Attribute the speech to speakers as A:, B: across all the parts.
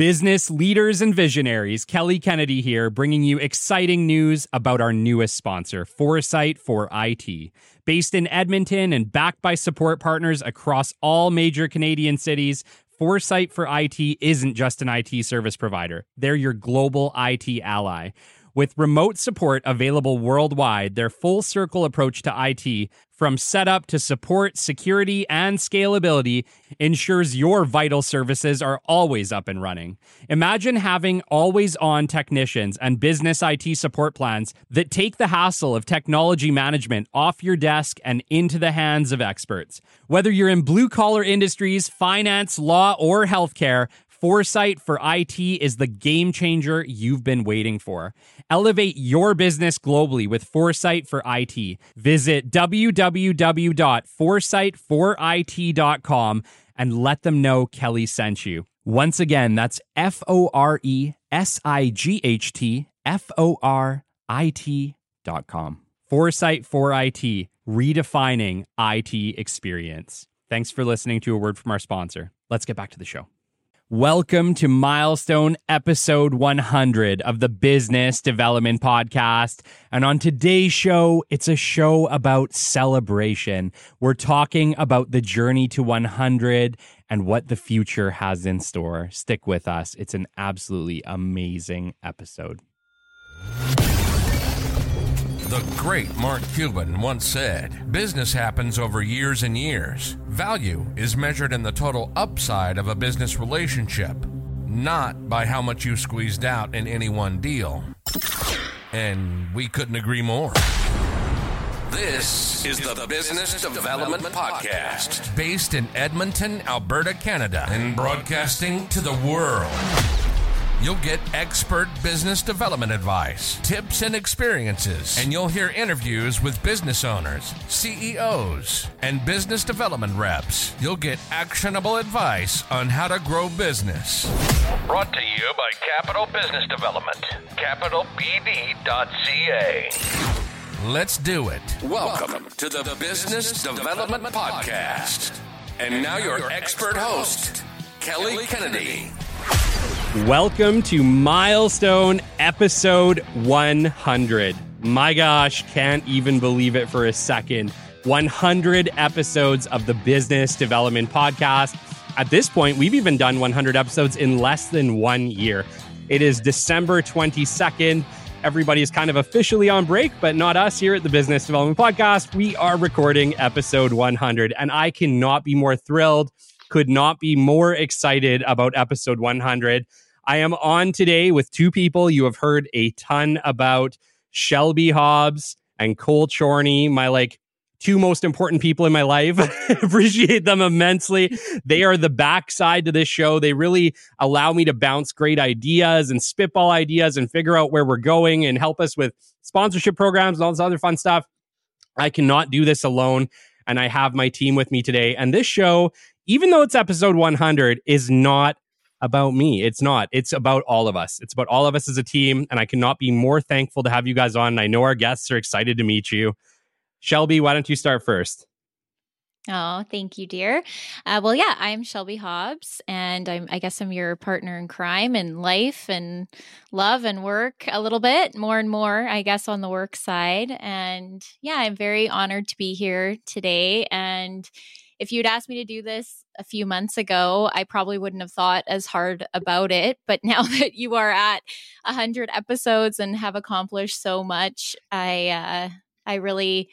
A: Business leaders and visionaries, Kelly Kennedy here, bringing you exciting news about our newest sponsor, Foresight for IT. Based in Edmonton and backed by support partners across all major Canadian cities, Foresight for IT isn't just an IT service provider, they're your global IT ally. With remote support available worldwide, their full circle approach to IT, from setup to support, security, and scalability, ensures your vital services are always up and running. Imagine having always on technicians and business IT support plans that take the hassle of technology management off your desk and into the hands of experts. Whether you're in blue collar industries, finance, law, or healthcare, Foresight for IT is the game changer you've been waiting for. Elevate your business globally with Foresight for IT. Visit www.foresightforit.com and let them know Kelly sent you. Once again, that's F O R E S I G H T F O R I T.com. Foresight for IT, redefining IT experience. Thanks for listening to a word from our sponsor. Let's get back to the show. Welcome to milestone episode 100 of the Business Development Podcast. And on today's show, it's a show about celebration. We're talking about the journey to 100 and what the future has in store. Stick with us. It's an absolutely amazing episode.
B: The great Mark Cuban once said business happens over years and years. Value is measured in the total upside of a business relationship, not by how much you squeezed out in any one deal. And we couldn't agree more. This is the Business Development Podcast, based in Edmonton, Alberta, Canada, and broadcasting to the world. You'll get expert business development advice, tips, and experiences, and you'll hear interviews with business owners, CEOs, and business development reps. You'll get actionable advice on how to grow business. Brought to you by Capital Business Development, capitalbd.ca. Let's do it. Welcome to the Business Development Podcast. And now your expert host, Kelly Kennedy.
A: Welcome to milestone episode 100. My gosh, can't even believe it for a second. 100 episodes of the Business Development Podcast. At this point, we've even done 100 episodes in less than one year. It is December 22nd. Everybody is kind of officially on break, but not us here at the Business Development Podcast. We are recording episode 100, and I cannot be more thrilled, could not be more excited about episode 100. I am on today with two people you have heard a ton about Shelby Hobbs and Cole Chorney, my like two most important people in my life. Appreciate them immensely. They are the backside to this show. They really allow me to bounce great ideas and spitball ideas and figure out where we're going and help us with sponsorship programs and all this other fun stuff. I cannot do this alone. And I have my team with me today. And this show, even though it's episode 100, is not about me. It's not. It's about all of us. It's about all of us as a team. And I cannot be more thankful to have you guys on. And I know our guests are excited to meet you. Shelby, why don't you start first?
C: Oh, thank you, dear. Uh, well, yeah, I'm Shelby Hobbs, and I'm, I guess I'm your partner in crime and life and love and work a little bit more and more, I guess, on the work side. And yeah, I'm very honored to be here today. And if you'd asked me to do this a few months ago, I probably wouldn't have thought as hard about it. But now that you are at 100 episodes and have accomplished so much, I, uh, I really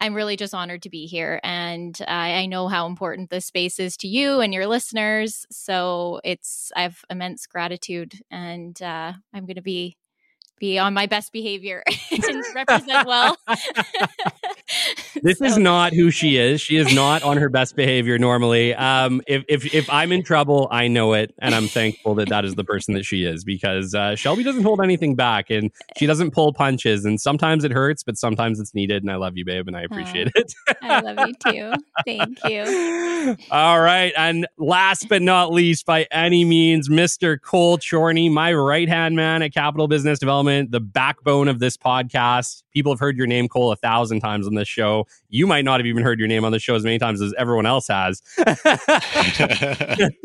C: I'm really just honored to be here. And I, I know how important this space is to you and your listeners. So it's, I have immense gratitude and uh, I'm going to be be on my best behavior and represent well.
A: this so. is not who she is. She is not on her best behavior normally. Um, if, if if I'm in trouble, I know it, and I'm thankful that that is the person that she is because uh, Shelby doesn't hold anything back, and she doesn't pull punches. And sometimes it hurts, but sometimes it's needed. And I love you, babe, and I appreciate oh, it.
C: I love you too. Thank you.
A: All right, and last but not least, by any means, Mr. Cole Chorney, my right hand man at Capital Business Development development, the backbone of this podcast. People have heard your name, Cole, a thousand times on this show. You might not have even heard your name on the show as many times as everyone else has.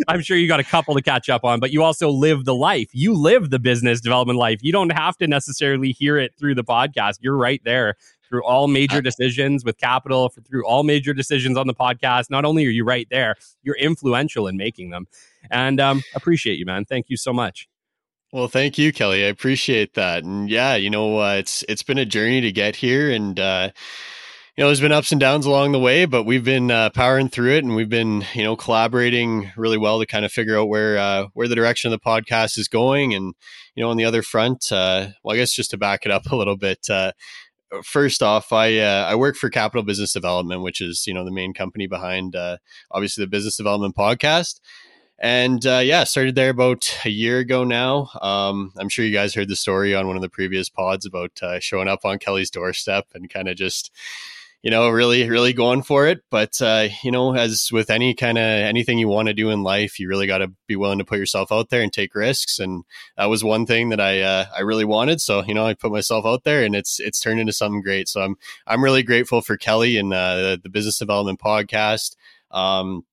A: I'm sure you got a couple to catch up on, but you also live the life. You live the business development life. You don't have to necessarily hear it through the podcast. You're right there through all major decisions with capital, through all major decisions on the podcast. Not only are you right there, you're influential in making them. And um, appreciate you, man. Thank you so much.
D: Well, thank you, Kelly. I appreciate that. And yeah, you know, uh, it's it's been a journey to get here, and uh, you know, there's been ups and downs along the way, but we've been uh, powering through it, and we've been you know collaborating really well to kind of figure out where uh, where the direction of the podcast is going. And you know, on the other front, uh, well, I guess just to back it up a little bit, uh, first off, I uh, I work for Capital Business Development, which is you know the main company behind uh, obviously the Business Development Podcast. And uh, yeah, started there about a year ago now. Um, I'm sure you guys heard the story on one of the previous pods about uh, showing up on Kelly's doorstep and kind of just you know, really, really going for it. But, uh, you know, as with any kind of anything you want to do in life, you really got to be willing to put yourself out there and take risks. And that was one thing that I, uh, I really wanted. So, you know, I put myself out there and it's, it's turned into something great. So I'm, I'm really grateful for Kelly and uh, the, the business development podcast. Um,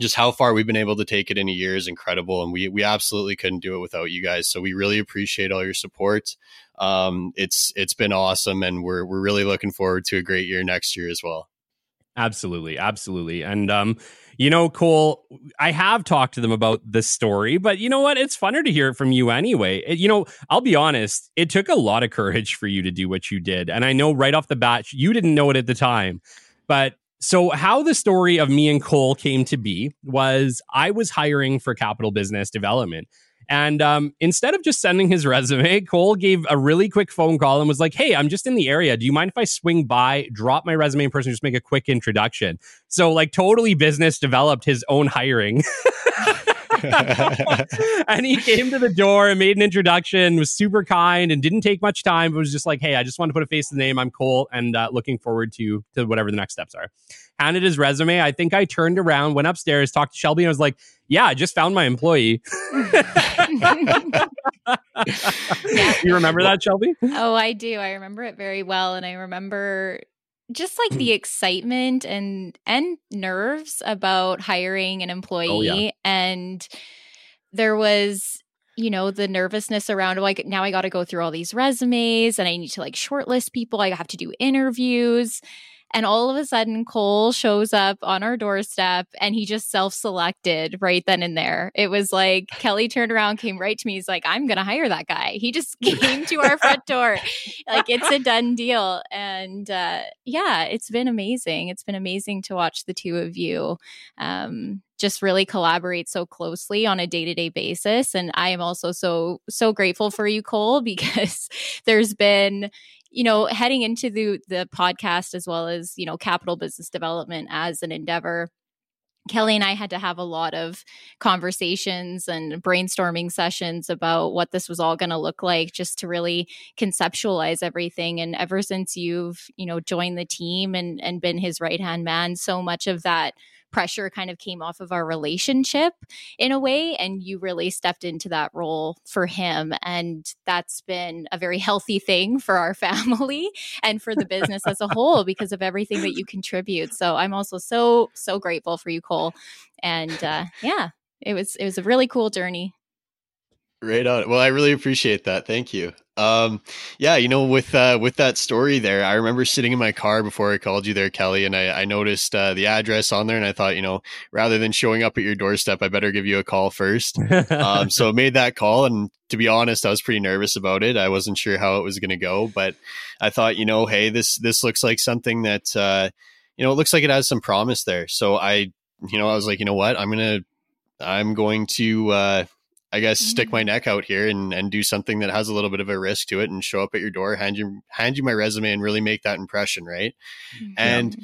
D: just how far we've been able to take it in a year is incredible and we we absolutely couldn't do it without you guys. So we really appreciate all your support. Um, it's it's been awesome and we're we're really looking forward to a great year next year as well.
A: Absolutely absolutely. And um you know cole i have talked to them about this story but you know what? It's funner to hear it from you anyway. It, you know i'll be honest it took a lot of courage for you to do what you did and i know right off the bat you didn't know it at the time but so, how the story of me and Cole came to be was I was hiring for capital business development. And um, instead of just sending his resume, Cole gave a really quick phone call and was like, Hey, I'm just in the area. Do you mind if I swing by, drop my resume in person, just make a quick introduction? So, like, totally business developed his own hiring. and he came to the door and made an introduction, was super kind and didn't take much time. It was just like, hey, I just want to put a face to the name. I'm Cole and uh, looking forward to to whatever the next steps are. Handed his resume. I think I turned around, went upstairs, talked to Shelby, and I was like, yeah, I just found my employee. you remember that, Shelby?
C: Oh, I do. I remember it very well. And I remember just like the mm. excitement and and nerves about hiring an employee oh, yeah. and there was you know the nervousness around oh, like now i got to go through all these resumes and i need to like shortlist people i have to do interviews and all of a sudden, Cole shows up on our doorstep and he just self selected right then and there. It was like Kelly turned around, came right to me. He's like, I'm going to hire that guy. He just came to our front door. Like, it's a done deal. And uh, yeah, it's been amazing. It's been amazing to watch the two of you. Um, just really collaborate so closely on a day-to-day basis and i am also so so grateful for you cole because there's been you know, heading into the the podcast as well as, you know, capital business development as an endeavor, Kelly and I had to have a lot of conversations and brainstorming sessions about what this was all going to look like just to really conceptualize everything. And ever since you've, you know, joined the team and and been his right-hand man, so much of that pressure kind of came off of our relationship in a way. And you really stepped into that role for him. And that's been a very healthy thing for our family and for the business as a whole because of everything that you contribute. So I'm also so, so grateful for you, Cole. And uh, yeah, it was it was a really cool journey.
D: Right on. Well, I really appreciate that. Thank you. Um, yeah, you know, with uh, with that story there, I remember sitting in my car before I called you there, Kelly, and I, I noticed uh, the address on there, and I thought, you know, rather than showing up at your doorstep, I better give you a call first. um, so I made that call, and to be honest, I was pretty nervous about it. I wasn't sure how it was going to go, but I thought, you know, hey, this this looks like something that uh, you know, it looks like it has some promise there. So I, you know, I was like, you know what, I'm gonna I'm going to uh, I guess mm-hmm. stick my mm. neck out here and, and do something that has a little bit of a risk to it and show up at your door, hand you hand you my resume and really make that impression, right? Mm-hmm. And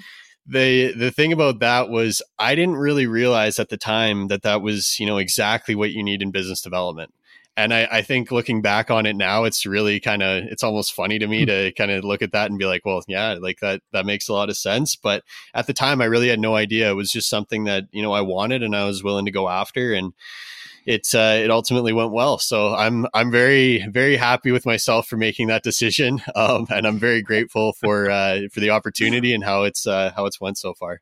D: the the thing about that was I didn't really realize at the time that that was you know exactly what you need in business development. And I, I think looking back on it now, it's really kind of it's almost funny to me hmm. to kind of look at that and be like, well, yeah, like that that makes a lot of sense. But at the time, I really had no idea. It was just something that you know I wanted and I was willing to go after and it uh, it ultimately went well. So I'm I'm very very happy with myself for making that decision, um, and I'm very grateful for uh, for the opportunity and how it's uh, how it's went so far.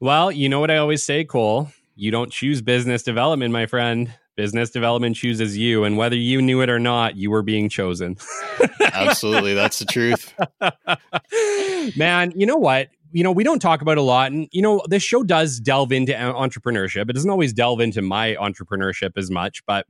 A: Well, you know what I always say, Cole. You don't choose business development, my friend. Business development chooses you, and whether you knew it or not, you were being chosen.
D: Absolutely, that's the truth.
A: Man, you know what? You know, we don't talk about a lot. And, you know, this show does delve into entrepreneurship. It doesn't always delve into my entrepreneurship as much, but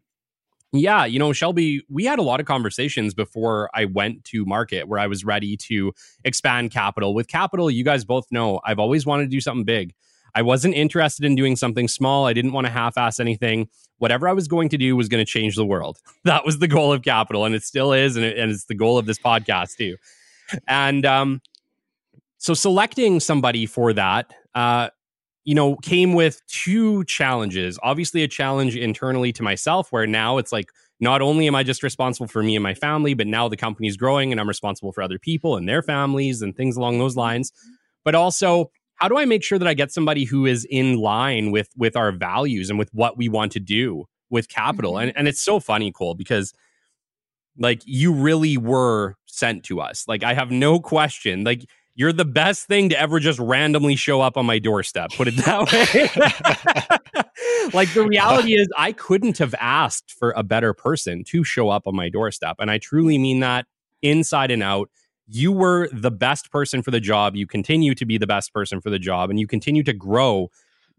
A: yeah, you know, Shelby, we had a lot of conversations before I went to market where I was ready to expand capital. With capital, you guys both know I've always wanted to do something big. I wasn't interested in doing something small. I didn't want to half ass anything. Whatever I was going to do was going to change the world. That was the goal of capital, and it still is. And, and it's the goal of this podcast, too. And, um, so selecting somebody for that, uh, you know, came with two challenges. Obviously, a challenge internally to myself, where now it's like not only am I just responsible for me and my family, but now the company's growing and I'm responsible for other people and their families and things along those lines. But also, how do I make sure that I get somebody who is in line with with our values and with what we want to do with capital? Mm-hmm. And and it's so funny, Cole, because like you really were sent to us. Like I have no question. Like you're the best thing to ever just randomly show up on my doorstep. Put it that way. like the reality is, I couldn't have asked for a better person to show up on my doorstep. And I truly mean that inside and out. You were the best person for the job. You continue to be the best person for the job, and you continue to grow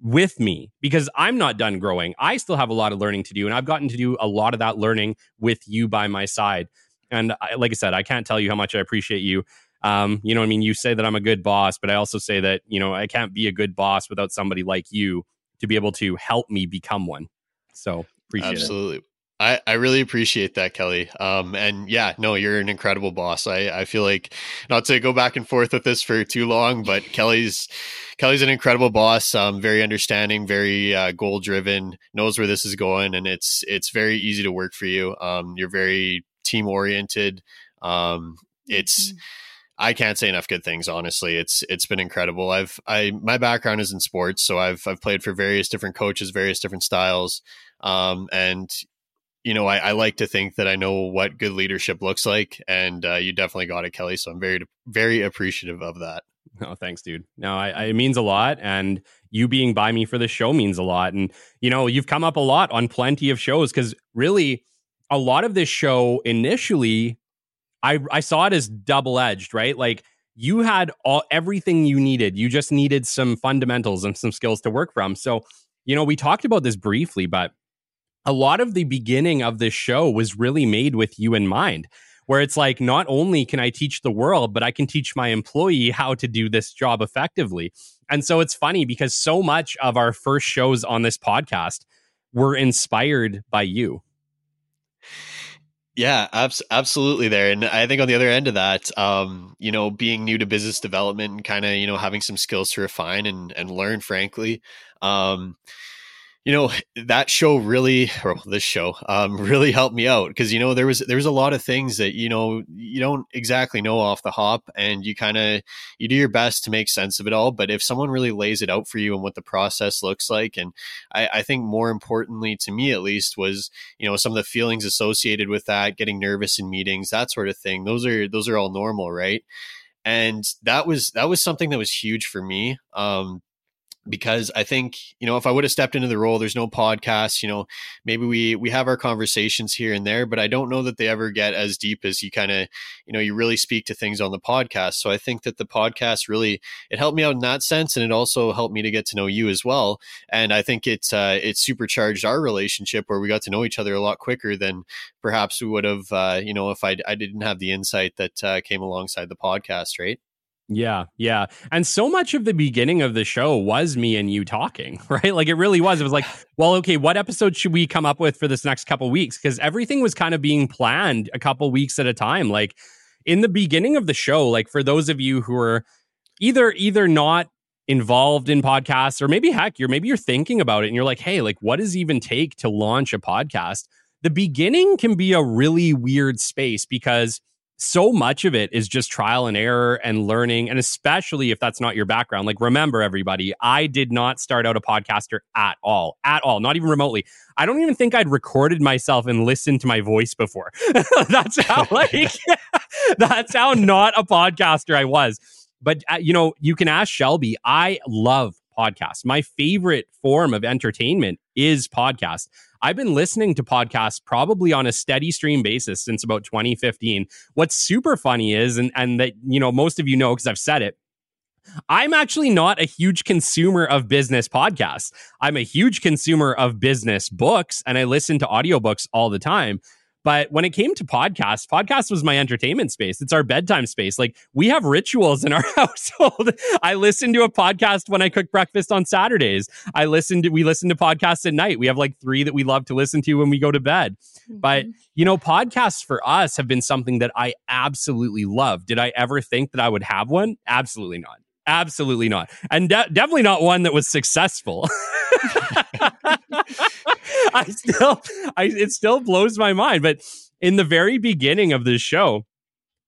A: with me because I'm not done growing. I still have a lot of learning to do, and I've gotten to do a lot of that learning with you by my side. And I, like I said, I can't tell you how much I appreciate you. Um, you know, I mean, you say that I'm a good boss, but I also say that, you know, I can't be a good boss without somebody like you to be able to help me become one. So appreciate
D: Absolutely. it. I, I really appreciate that, Kelly. Um, and yeah, no, you're an incredible boss. I, I feel like not to go back and forth with this for too long, but Kelly's Kelly's an incredible boss. Um, very understanding, very uh, goal driven, knows where this is going, and it's it's very easy to work for you. Um, you're very team oriented. Um, it's mm-hmm I can't say enough good things. Honestly, it's it's been incredible. I've I my background is in sports, so I've I've played for various different coaches, various different styles, um, and you know I, I, like to think that I know what good leadership looks like, and uh, you definitely got it, Kelly. So I'm very very appreciative of that.
A: Oh, thanks, dude. No, I, I, it means a lot, and you being by me for the show means a lot. And you know, you've come up a lot on plenty of shows because really, a lot of this show initially I I saw it as double edged, right? Like you had all everything you needed. You just needed some fundamentals and some skills to work from. So, you know, we talked about this briefly, but a lot of the beginning of this show was really made with you in mind where it's like not only can I teach the world, but I can teach my employee how to do this job effectively. And so it's funny because so much of our first shows on this podcast were inspired by you.
D: Yeah, abs- absolutely there. And I think on the other end of that, um, you know, being new to business development and kind of, you know, having some skills to refine and, and learn, frankly, um, you know that show really or this show um, really helped me out because you know there was there was a lot of things that you know you don't exactly know off the hop and you kind of you do your best to make sense of it all but if someone really lays it out for you and what the process looks like and I, I think more importantly to me at least was you know some of the feelings associated with that getting nervous in meetings that sort of thing those are those are all normal right? And that was that was something that was huge for me um, because I think you know if I would have stepped into the role, there's no podcast. You know, maybe we we have our conversations here and there, but I don't know that they ever get as deep as you kind of you know you really speak to things on the podcast. So I think that the podcast really it helped me out in that sense, and it also helped me to get to know you as well. And I think it's uh, it supercharged our relationship where we got to know each other a lot quicker than perhaps we would have uh, you know if I I didn't have the insight that uh, came alongside the podcast, right?
A: Yeah, yeah. And so much of the beginning of the show was me and you talking, right? Like it really was. It was like, well, okay, what episode should we come up with for this next couple weeks? Because everything was kind of being planned a couple weeks at a time. Like in the beginning of the show, like for those of you who are either either not involved in podcasts or maybe heck, you're maybe you're thinking about it and you're like, hey, like what does it even take to launch a podcast? The beginning can be a really weird space because so much of it is just trial and error and learning. And especially if that's not your background, like remember, everybody, I did not start out a podcaster at all, at all, not even remotely. I don't even think I'd recorded myself and listened to my voice before. that's how, like, that's how not a podcaster I was. But, uh, you know, you can ask Shelby. I love podcasts. My favorite form of entertainment is podcast. I've been listening to podcasts probably on a steady stream basis since about 2015. What's super funny is, and, and that, you know, most of you know because I've said it, I'm actually not a huge consumer of business podcasts. I'm a huge consumer of business books and I listen to audiobooks all the time. But when it came to podcasts, podcast was my entertainment space. It's our bedtime space. Like we have rituals in our household. I listen to a podcast when I cook breakfast on Saturdays. I listen to we listen to podcasts at night. We have like three that we love to listen to when we go to bed. Mm-hmm. But you know, podcasts for us have been something that I absolutely love. Did I ever think that I would have one? Absolutely not. Absolutely not. And de- definitely not one that was successful. I still, I, it still blows my mind. But in the very beginning of this show,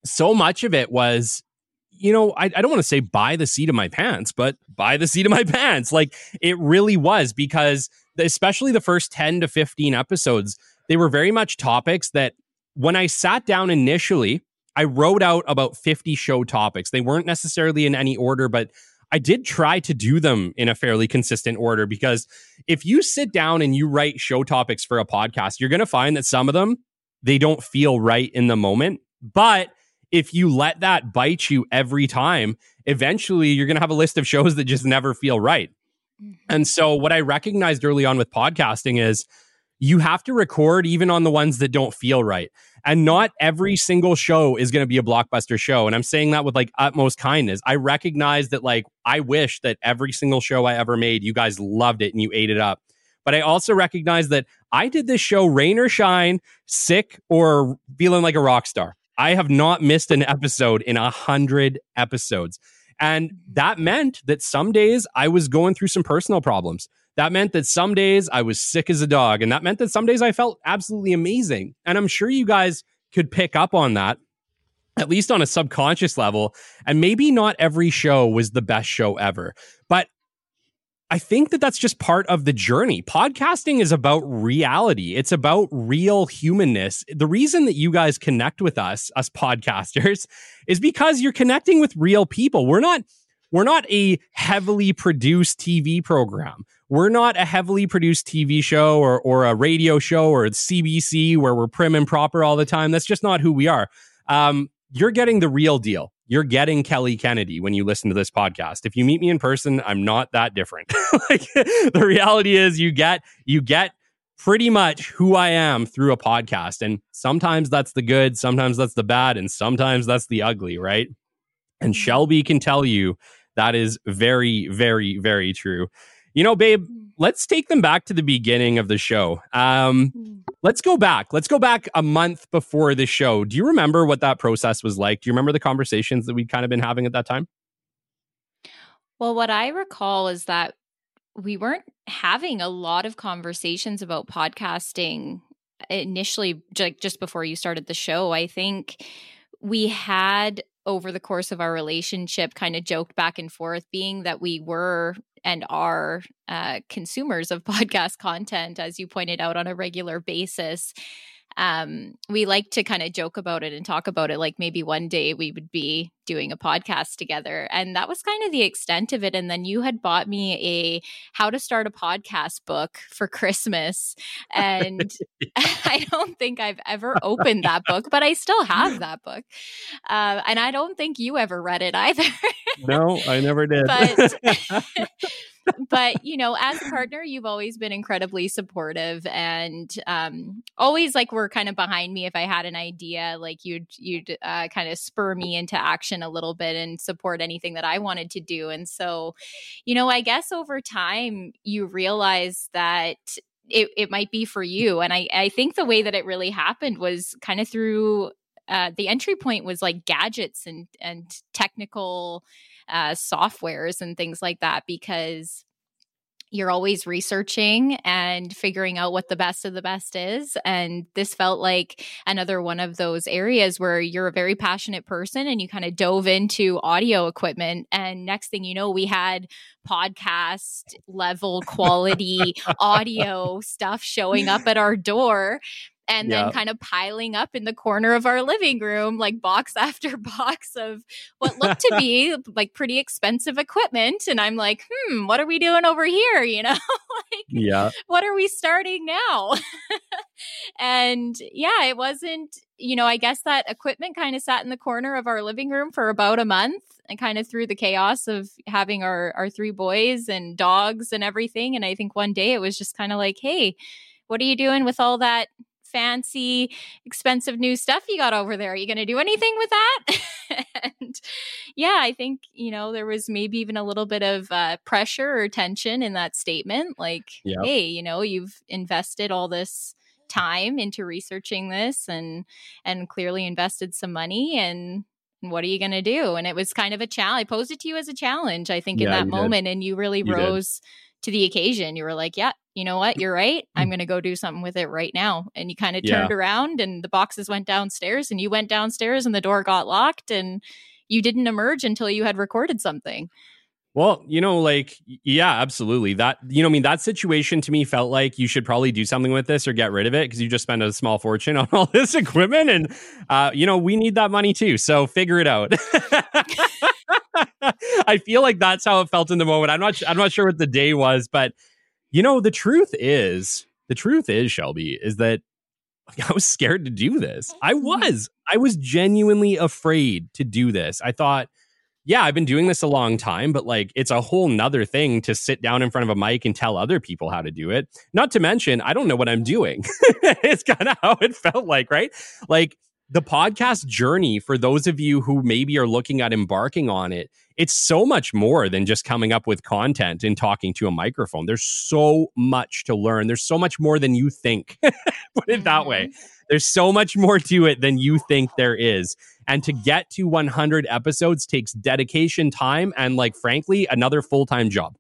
A: so much of it was, you know, I, I don't want to say by the seat of my pants, but by the seat of my pants. Like it really was because, especially the first 10 to 15 episodes, they were very much topics that when I sat down initially, I wrote out about 50 show topics. They weren't necessarily in any order, but I did try to do them in a fairly consistent order because if you sit down and you write show topics for a podcast, you're going to find that some of them they don't feel right in the moment. But if you let that bite you every time, eventually you're going to have a list of shows that just never feel right. Mm-hmm. And so what I recognized early on with podcasting is you have to record even on the ones that don't feel right. And not every single show is going to be a blockbuster show. And I'm saying that with like utmost kindness. I recognize that, like, I wish that every single show I ever made, you guys loved it and you ate it up. But I also recognize that I did this show rain or shine, sick or feeling like a rock star. I have not missed an episode in a hundred episodes. And that meant that some days I was going through some personal problems. That meant that some days I was sick as a dog. And that meant that some days I felt absolutely amazing. And I'm sure you guys could pick up on that, at least on a subconscious level. And maybe not every show was the best show ever. But I think that that's just part of the journey. Podcasting is about reality. It's about real humanness. The reason that you guys connect with us, us podcasters, is because you're connecting with real people. We're not we're not a heavily produced TV program. We're not a heavily produced TV show or, or a radio show or CBC where we're prim and proper all the time. That's just not who we are. Um, you're getting the real deal. You're getting Kelly Kennedy when you listen to this podcast. If you meet me in person, I'm not that different. like the reality is you get you get pretty much who I am through a podcast. And sometimes that's the good, sometimes that's the bad, and sometimes that's the ugly, right? And mm-hmm. Shelby can tell you that is very, very, very true. You know, babe, let's take them back to the beginning of the show. Um, mm. let's go back. Let's go back a month before the show. Do you remember what that process was like? Do you remember the conversations that we'd kind of been having at that time?
C: Well, what I recall is that we weren't having a lot of conversations about podcasting initially, like just before you started the show. I think we had over the course of our relationship kind of joked back and forth being that we were and are uh, consumers of podcast content as you pointed out on a regular basis. Um, we like to kind of joke about it and talk about it like maybe one day we would be doing a podcast together and that was kind of the extent of it and then you had bought me a how to start a podcast book for christmas and i don't think i've ever opened that book but i still have that book uh, and i don't think you ever read it either
A: no i never did
C: but but you know, as a partner, you've always been incredibly supportive and um, always like were kind of behind me if I had an idea. Like you'd you'd uh, kind of spur me into action a little bit and support anything that I wanted to do. And so, you know, I guess over time you realize that it, it might be for you. And I, I think the way that it really happened was kind of through uh, the entry point was like gadgets and and technical uh, softwares and things like that because you're always researching and figuring out what the best of the best is. And this felt like another one of those areas where you're a very passionate person and you kind of dove into audio equipment. And next thing you know, we had podcast level quality audio stuff showing up at our door and then kind of piling up in the corner of our living room, like box after box of what looked to be like pretty expensive equipment. And I'm like, hmm, what are we doing over here? You know, like,
A: yeah,
C: what are we starting now? and yeah, it wasn't, you know, I guess that equipment kind of sat in the corner of our living room for about a month and kind of through the chaos of having our our three boys and dogs and everything and i think one day it was just kind of like hey what are you doing with all that fancy, expensive new stuff you got over there? Are you going to do anything with that? and yeah, I think, you know, there was maybe even a little bit of uh, pressure or tension in that statement. Like, yep. hey, you know, you've invested all this time into researching this and and clearly invested some money and what are you going to do and it was kind of a challenge i posed it to you as a challenge i think yeah, in that moment did. and you really you rose. To the occasion you were like yeah you know what, you're right. I'm going to go do something with it right now. And you kind of turned yeah. around and the boxes went downstairs and you went downstairs and the door got locked and you didn't emerge until you had recorded something.
A: Well, you know, like, yeah, absolutely. That, you know, I mean, that situation to me felt like you should probably do something with this or get rid of it because you just spent a small fortune on all this equipment. And, uh, you know, we need that money too. So figure it out. I feel like that's how it felt in the moment. I'm not, I'm not sure what the day was, but you know, the truth is, the truth is, Shelby, is that I was scared to do this. I mm-hmm. was. I was genuinely afraid to do this. I thought, yeah, I've been doing this a long time, but like it's a whole nother thing to sit down in front of a mic and tell other people how to do it. Not to mention, I don't know what I'm doing. it's kind of how it felt like, right? Like the podcast journey for those of you who maybe are looking at embarking on it it's so much more than just coming up with content and talking to a microphone there's so much to learn there's so much more than you think put it that way mm-hmm. there's so much more to it than you think there is and to get to 100 episodes takes dedication time and like frankly another full-time job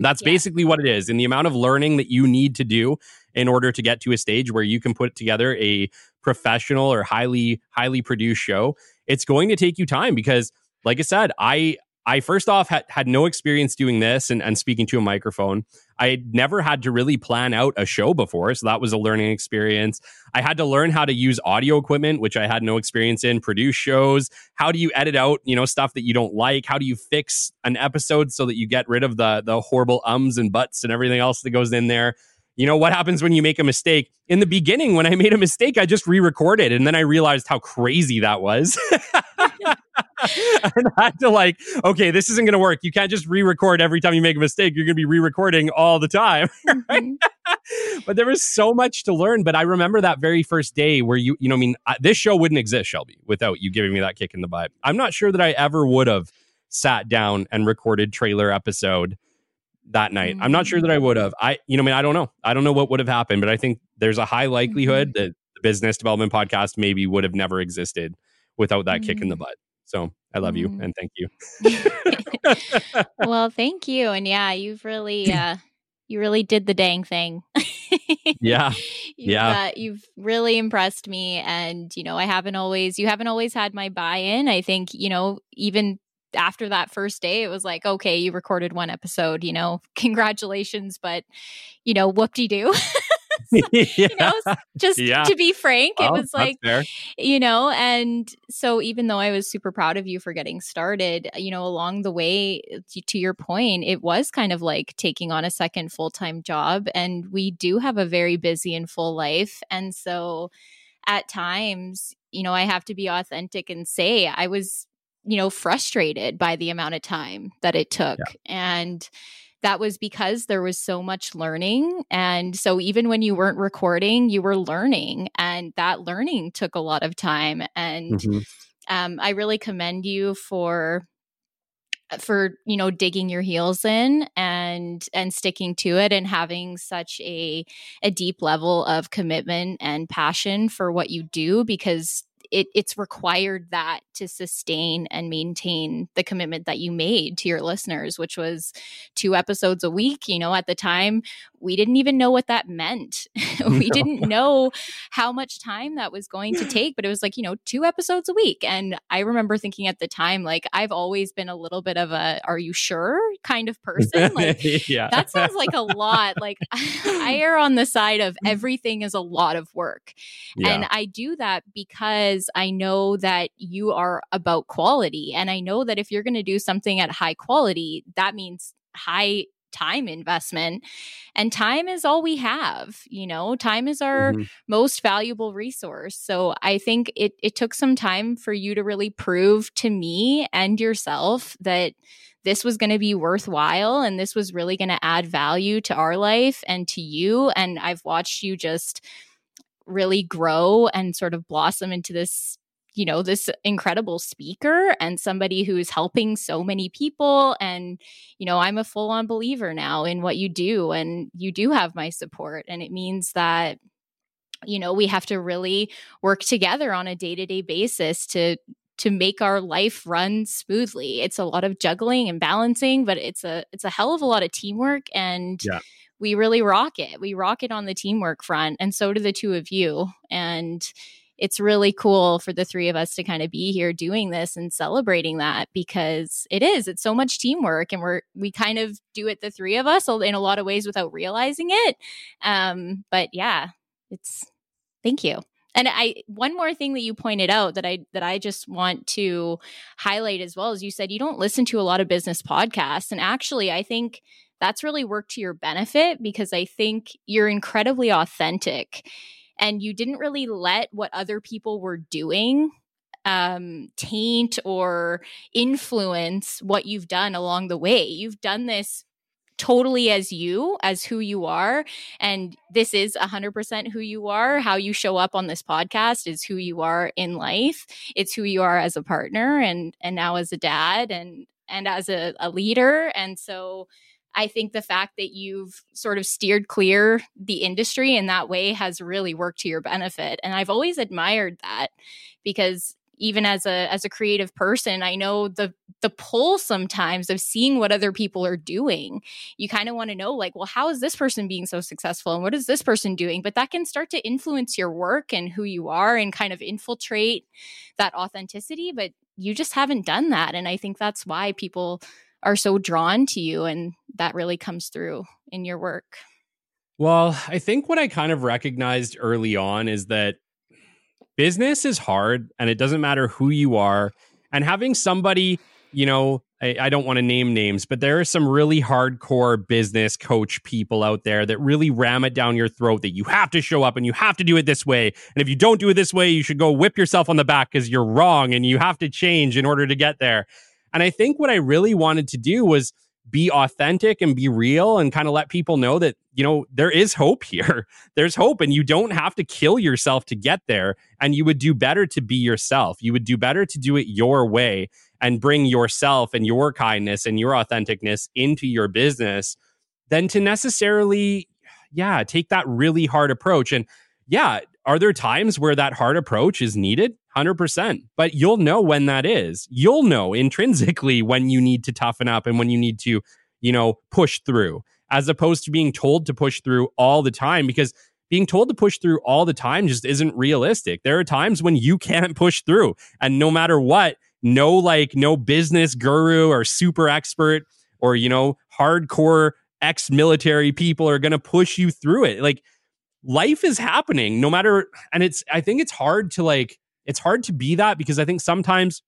A: that's yeah. basically what it is. And the amount of learning that you need to do in order to get to a stage where you can put together a professional or highly highly produced show, it's going to take you time because like I said, I I first off had, had no experience doing this and, and speaking to a microphone. I never had to really plan out a show before. So that was a learning experience. I had to learn how to use audio equipment, which I had no experience in, produce shows. How do you edit out, you know, stuff that you don't like? How do you fix an episode so that you get rid of the the horrible ums and buts and everything else that goes in there? You know, what happens when you make a mistake? In the beginning, when I made a mistake, I just re recorded and then I realized how crazy that was. and I had to like, okay, this isn't going to work. You can't just re-record every time you make a mistake. You're going to be re-recording all the time. Mm-hmm. but there was so much to learn. But I remember that very first day where you, you know, I mean, I, this show wouldn't exist, Shelby, without you giving me that kick in the butt. I'm not sure that I ever would have sat down and recorded trailer episode that night. Mm-hmm. I'm not sure that I would have. I, you know, I mean, I don't know. I don't know what would have happened, but I think there's a high likelihood mm-hmm. that the business development podcast maybe would have never existed without that kick in the mm-hmm. butt. So I love you mm. and thank
C: you. well, thank you. And yeah, you've really uh you really did the dang thing.
A: yeah.
C: You've,
A: yeah.
C: Uh, you've really impressed me and you know, I haven't always you haven't always had my buy-in. I think, you know, even after that first day, it was like, okay, you recorded one episode, you know, congratulations, but you know, whoop de doo. yeah. you know, just yeah. to be frank, well, it was like, you know, and so even though I was super proud of you for getting started, you know, along the way, to your point, it was kind of like taking on a second full time job. And we do have a very busy and full life. And so at times, you know, I have to be authentic and say I was, you know, frustrated by the amount of time that it took. Yeah. And, that was because there was so much learning. And so even when you weren't recording, you were learning. And that learning took a lot of time. And mm-hmm. um, I really commend you for for you know digging your heels in and and sticking to it and having such a a deep level of commitment and passion for what you do because it, it's required that to sustain and maintain the commitment that you made to your listeners, which was two episodes a week. You know, at the time, we didn't even know what that meant. we didn't know how much time that was going to take, but it was like, you know, two episodes a week. And I remember thinking at the time, like, I've always been a little bit of a, are you sure kind of person? Like, yeah. that sounds like a lot. Like, I err on the side of mm. everything is a lot of work. Yeah. And I do that because I know that you are about quality. And I know that if you're going to do something at high quality, that means high time investment and time is all we have you know time is our mm-hmm. most valuable resource so i think it it took some time for you to really prove to me and yourself that this was going to be worthwhile and this was really going to add value to our life and to you and i've watched you just really grow and sort of blossom into this you know this incredible speaker and somebody who's helping so many people and you know i'm a full on believer now in what you do and you do have my support and it means that you know we have to really work together on a day-to-day basis to to make our life run smoothly it's a lot of juggling and balancing but it's a it's a hell of a lot of teamwork and yeah we really rock it. We rock it on the teamwork front, and so do the two of you. And it's really cool for the three of us to kind of be here doing this and celebrating that because it is it's so much teamwork and we're we kind of do it the three of us in a lot of ways without realizing it um but yeah it's thank you. And i one more thing that you pointed out that i that i just want to highlight as well as you said you don't listen to a lot of business podcasts and actually i think that's really worked to your benefit because i think you're incredibly authentic and you didn't really let what other people were doing um, taint or influence what you've done along the way. You've done this totally as you, as who you are. And this is 100% who you are. How you show up on this podcast is who you are in life. It's who you are as a partner and, and now as a dad and, and as a, a leader. And so, I think the fact that you've sort of steered clear the industry in that way has really worked to your benefit. And I've always admired that because even as a as a creative person, I know the the pull sometimes of seeing what other people are doing. You kind of want to know like, well, how is this person being so successful and what is this person doing? But that can start to influence your work and who you are and kind of infiltrate that authenticity, but you just haven't done that and I think that's why people are so drawn to you and that really comes through in your work?
A: Well i think what i kind of recognized early on is that business is hard and it doesn't matter who you are. And having somebody you know I, I don't want to name names but there are some really hardcore business coach people out there that really ram it down your throat that you have to show up and you have to do it this way. And if you don't do it this way you should go whip yourself on the back because you're wrong and you have to change in order to get there. And I think what I really wanted to do was be authentic and be real and kind of let people know that, you know, there is hope here. There's hope and you don't have to kill yourself to get there. And you would do better to be yourself. You would do better to do it your way and bring yourself and your kindness and your authenticness into your business than to necessarily, yeah, take that really hard approach. And yeah, are there times where that hard approach is needed? 100%. But you'll know when that is. You'll know intrinsically when you need to toughen up and when you need to, you know, push through, as opposed to being told to push through all the time because being told to push through all the time just isn't realistic. There are times when you can't push through. And no matter what, no like no business guru or super expert or you know hardcore ex-military people are going to push you through it. Like life is happening no matter and it's I think it's hard to like it's hard to be that because I think sometimes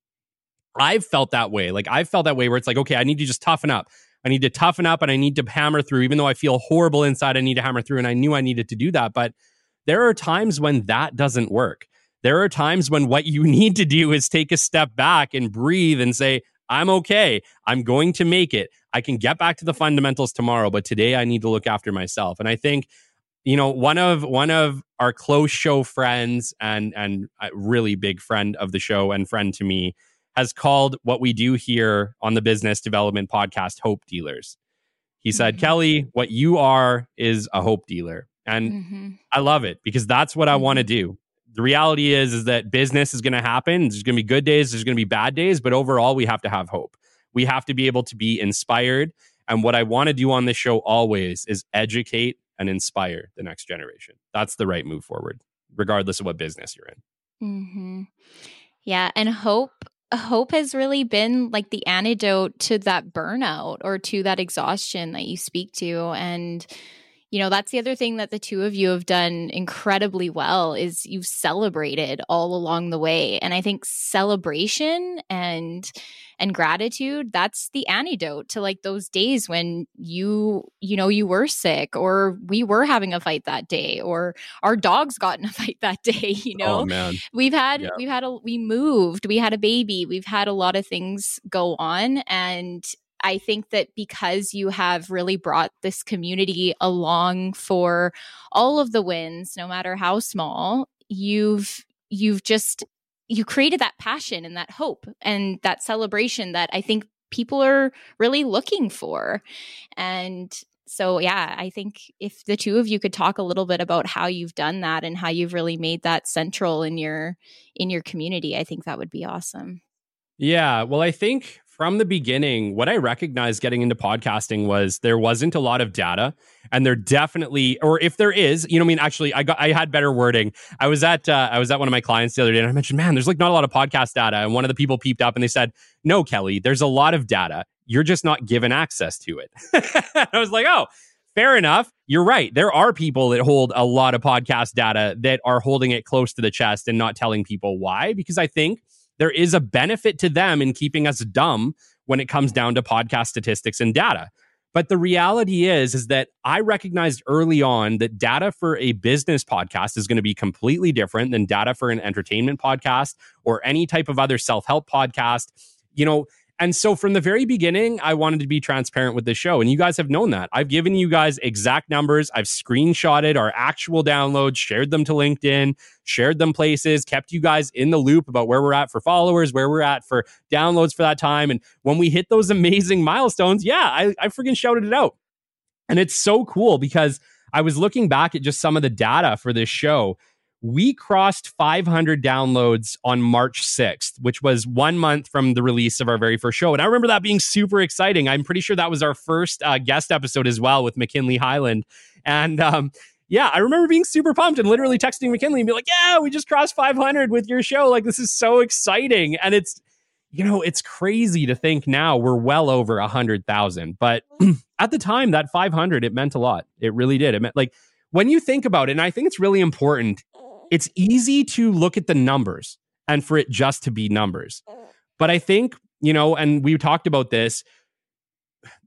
A: I've felt that way. Like I've felt that way where it's like, okay, I need to just toughen up. I need to toughen up and I need to hammer through, even though I feel horrible inside. I need to hammer through. And I knew I needed to do that. But there are times when that doesn't work. There are times when what you need to do is take a step back and breathe and say, I'm okay. I'm going to make it. I can get back to the fundamentals tomorrow, but today I need to look after myself. And I think you know one of one of our close show friends and and a really big friend of the show and friend to me has called what we do here on the business development podcast hope dealers he said mm-hmm. kelly what you are is a hope dealer and mm-hmm. i love it because that's what i want to mm-hmm. do the reality is is that business is going to happen. There's going to be good days, there's going to be bad days, but overall we have to have hope. We have to be able to be inspired. And what I want to do on this show always is educate and inspire the next generation. That's the right move forward, regardless of what business you're in.
C: Mm-hmm. Yeah, and hope hope has really been like the antidote to that burnout or to that exhaustion that you speak to and you know that's the other thing that the two of you have done incredibly well is you've celebrated all along the way. And i think celebration and and gratitude that's the antidote to like those days when you you know you were sick or we were having a fight that day or our dogs got in a fight that day you oh, know?
A: oh,
C: we've had yeah. we've had a we moved we had a baby we've had a lot of things go on and I think that because you have really brought this community along for all of the wins, no matter how small, you've you've just you created that passion and that hope and that celebration that I think people are really looking for. And so yeah, I think if the two of you could talk a little bit about how you've done that and how you've really made that central in your in your community, I think that would be awesome.
A: Yeah, well I think from the beginning, what I recognized getting into podcasting was there wasn't a lot of data, and there definitely, or if there is, you know, I mean, actually, I got I had better wording. I was at uh, I was at one of my clients the other day, and I mentioned, man, there's like not a lot of podcast data, and one of the people peeped up and they said, no, Kelly, there's a lot of data. You're just not given access to it. I was like, oh. Fair enough. You're right. There are people that hold a lot of podcast data that are holding it close to the chest and not telling people why. Because I think there is a benefit to them in keeping us dumb when it comes down to podcast statistics and data. But the reality is, is that I recognized early on that data for a business podcast is going to be completely different than data for an entertainment podcast or any type of other self help podcast. You know, and so from the very beginning, I wanted to be transparent with the show. And you guys have known that. I've given you guys exact numbers. I've screenshotted our actual downloads, shared them to LinkedIn, shared them places, kept you guys in the loop about where we're at for followers, where we're at for downloads for that time. And when we hit those amazing milestones, yeah, I, I freaking shouted it out. And it's so cool because I was looking back at just some of the data for this show we crossed 500 downloads on March 6th, which was one month from the release of our very first show. And I remember that being super exciting. I'm pretty sure that was our first uh, guest episode as well with McKinley Highland. And um, yeah, I remember being super pumped and literally texting McKinley and be like, yeah, we just crossed 500 with your show. Like, this is so exciting. And it's, you know, it's crazy to think now we're well over 100,000. But at the time, that 500, it meant a lot. It really did. It meant like, when you think about it, and I think it's really important it's easy to look at the numbers and for it just to be numbers. Uh. But I think, you know, and we talked about this,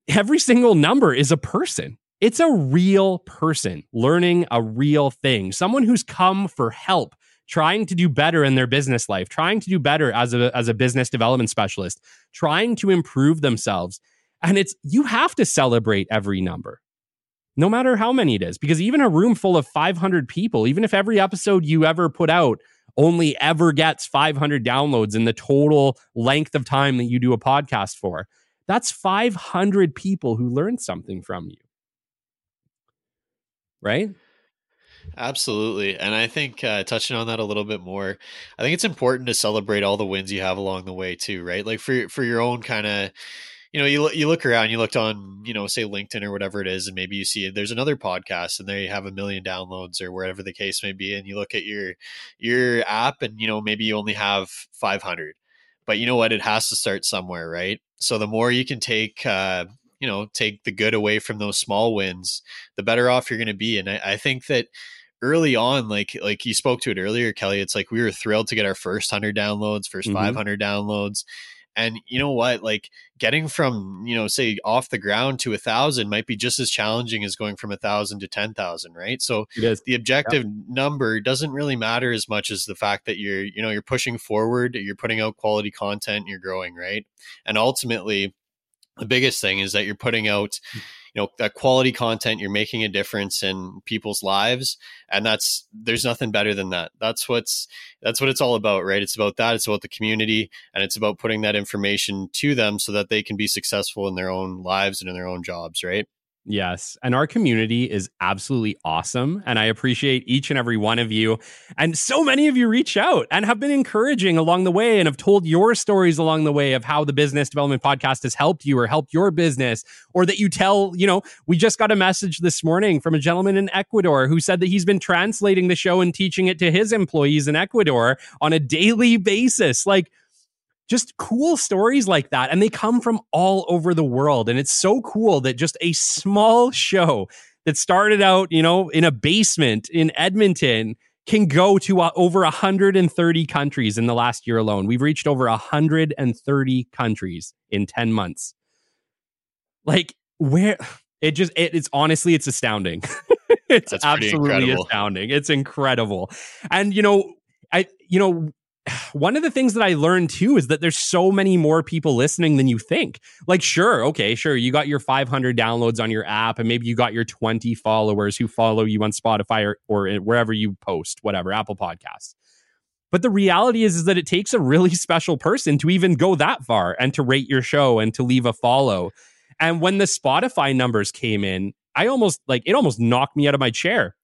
A: every single number is a person. It's a real person learning a real thing, someone who's come for help, trying to do better in their business life, trying to do better as a, as a business development specialist, trying to improve themselves. And it's, you have to celebrate every number no matter how many it is. Because even a room full of 500 people, even if every episode you ever put out only ever gets 500 downloads in the total length of time that you do a podcast for, that's 500 people who learned something from you. Right?
D: Absolutely. And I think uh, touching on that a little bit more, I think it's important to celebrate all the wins you have along the way too, right? Like for for your own kind of you know, you look, you look around, you looked on, you know, say LinkedIn or whatever it is, and maybe you see there's another podcast and they have a million downloads or wherever the case may be, and you look at your your app and you know maybe you only have 500, but you know what? It has to start somewhere, right? So the more you can take, uh, you know, take the good away from those small wins, the better off you're going to be. And I, I think that early on, like like you spoke to it earlier, Kelly, it's like we were thrilled to get our first hundred downloads, 1st mm-hmm. 500 downloads, and you know what? Like getting from, you know, say off the ground to a thousand might be just as challenging as going from a thousand to 10,000, right? So the objective yep. number doesn't really matter as much as the fact that you're, you know, you're pushing forward, you're putting out quality content, you're growing, right? And ultimately, the biggest thing is that you're putting out hmm you know that quality content you're making a difference in people's lives and that's there's nothing better than that. That's what's that's what it's all about right? It's about that it's about the community and it's about putting that information to them so that they can be successful in their own lives and in their own jobs right
A: Yes. And our community is absolutely awesome. And I appreciate each and every one of you. And so many of you reach out and have been encouraging along the way and have told your stories along the way of how the business development podcast has helped you or helped your business, or that you tell, you know, we just got a message this morning from a gentleman in Ecuador who said that he's been translating the show and teaching it to his employees in Ecuador on a daily basis. Like, just cool stories like that. And they come from all over the world. And it's so cool that just a small show that started out, you know, in a basement in Edmonton can go to uh, over 130 countries in the last year alone. We've reached over 130 countries in 10 months. Like, where it just, it, it's honestly, it's astounding. it's That's absolutely astounding. It's incredible. And, you know, I, you know, one of the things that I learned too is that there's so many more people listening than you think. Like, sure, okay, sure, you got your 500 downloads on your app, and maybe you got your 20 followers who follow you on Spotify or, or wherever you post, whatever, Apple Podcasts. But the reality is, is that it takes a really special person to even go that far and to rate your show and to leave a follow. And when the Spotify numbers came in, I almost like it almost knocked me out of my chair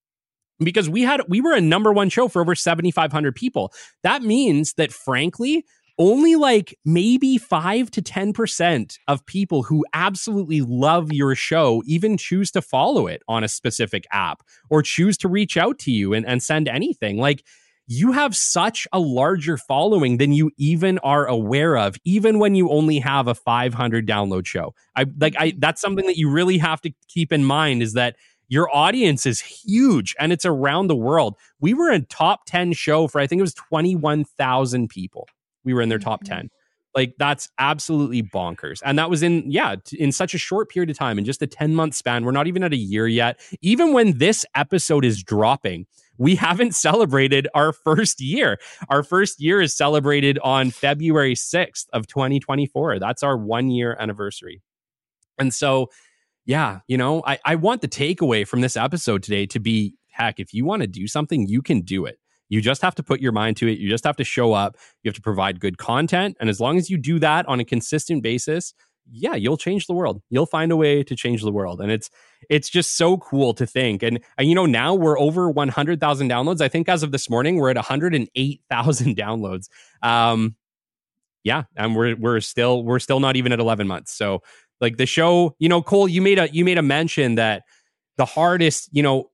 A: because we had we were a number one show for over 7500 people. That means that frankly only like maybe 5 to 10% of people who absolutely love your show even choose to follow it on a specific app or choose to reach out to you and, and send anything. Like you have such a larger following than you even are aware of even when you only have a 500 download show. I like i that's something that you really have to keep in mind is that your audience is huge and it's around the world. We were in top 10 show for I think it was 21,000 people. We were in their top mm-hmm. 10. Like that's absolutely bonkers. And that was in yeah, in such a short period of time in just a 10 month span. We're not even at a year yet. Even when this episode is dropping, we haven't celebrated our first year. Our first year is celebrated on February 6th of 2024. That's our 1 year anniversary. And so yeah, you know, I, I want the takeaway from this episode today to be heck, if you want to do something, you can do it. You just have to put your mind to it. You just have to show up. You have to provide good content. And as long as you do that on a consistent basis, yeah, you'll change the world. You'll find a way to change the world. And it's it's just so cool to think. And, and you know, now we're over 100,000 downloads. I think as of this morning, we're at 108,000 downloads. Um, yeah, and we're we're still we're still not even at 11 months. So like the show, you know, Cole, you made a you made a mention that the hardest, you know,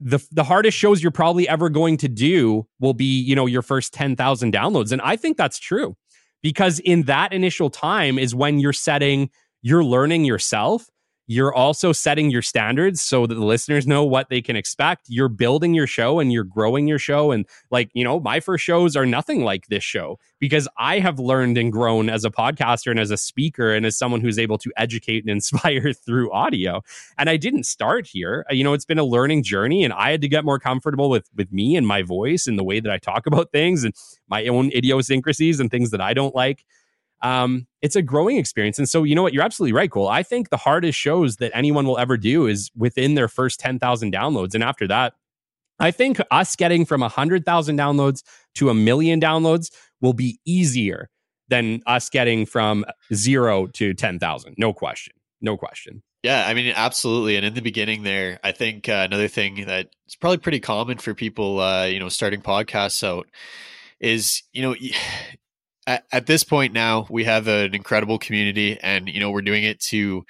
A: the the hardest shows you're probably ever going to do will be, you know, your first 10,000 downloads and I think that's true. Because in that initial time is when you're setting you're learning yourself you're also setting your standards so that the listeners know what they can expect. You're building your show and you're growing your show. And like, you know, my first shows are nothing like this show because I have learned and grown as a podcaster and as a speaker and as someone who's able to educate and inspire through audio. And I didn't start here. You know, it's been a learning journey and I had to get more comfortable with with me and my voice and the way that I talk about things and my own idiosyncrasies and things that I don't like um, it's a growing experience. And so, you know what? You're absolutely right, Cole. I think the hardest shows that anyone will ever do is within their first 10,000 downloads. And after that, I think us getting from 100,000 downloads to a million downloads will be easier than us getting from zero to 10,000. No question. No question.
D: Yeah, I mean, absolutely. And in the beginning, there, I think uh, another thing that is probably pretty common for people, uh, you know, starting podcasts out is, you know, at, at, this point now we have an incredible community and you know we're doing it to you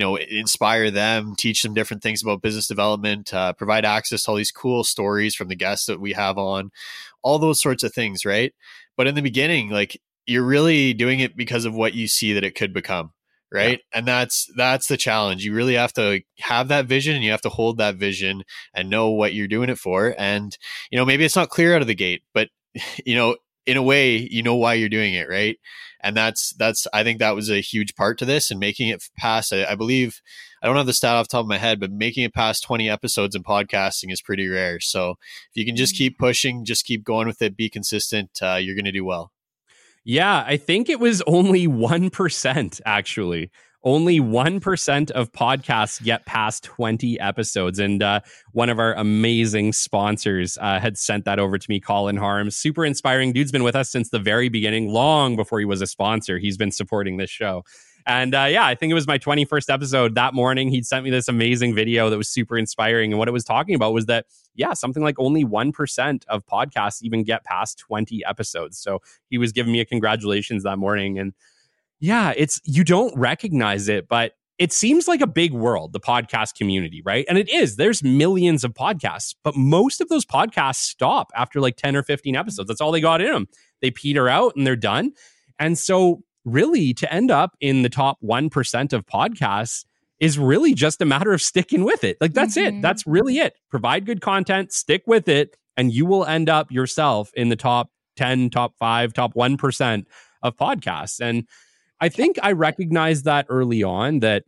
D: know inspire them teach them different things about business development uh, provide access to all these cool stories from the guests that we have on all those sorts of things right? But in the beginning like you're really doing it because of what you see that it could become right? Yeah. and that's that's the challenge. You really have to have that vision and you have to hold that vision and know what you're doing it for. And you know maybe it's not clear out of the gate but you know in a way you know why you're doing it right? And that's that's i think that was a huge part to this and making it past I, I, believe i don't have the stat off the top of my head but making it past 20 episodes in podcasting is pretty rare. So if you can just keep mm. pushing just keep going with it be consistent uh, you're going to do well.
A: Yeah i think it was only 1% actually only 1% of podcasts get past 20 episodes. And uh, one of our amazing sponsors uh, had sent that over to me, Colin Harms. Super inspiring. Dude's been with us since the very beginning, long before he was a sponsor. He's been supporting this show. And uh, yeah, I think it was my 21st episode that morning. He'd sent me this amazing video that was super inspiring. And what it was talking about was that, yeah, something like only 1% of podcasts even get past 20 episodes. So he was giving me a congratulations that morning. And yeah, it's, you don't recognize it, but it seems like a big world, the podcast community, right? And it is. There's millions of podcasts, but most of those podcasts stop after like 10 or 15 episodes. That's all they got in them. They peter out and they're done. And so, really, to end up in the top 1% of podcasts is really just a matter of sticking with it. Like, that's mm-hmm. it. That's really it. Provide good content, stick with it, and you will end up yourself in the top 10, top five, top 1% of podcasts. And I think I recognized that early on that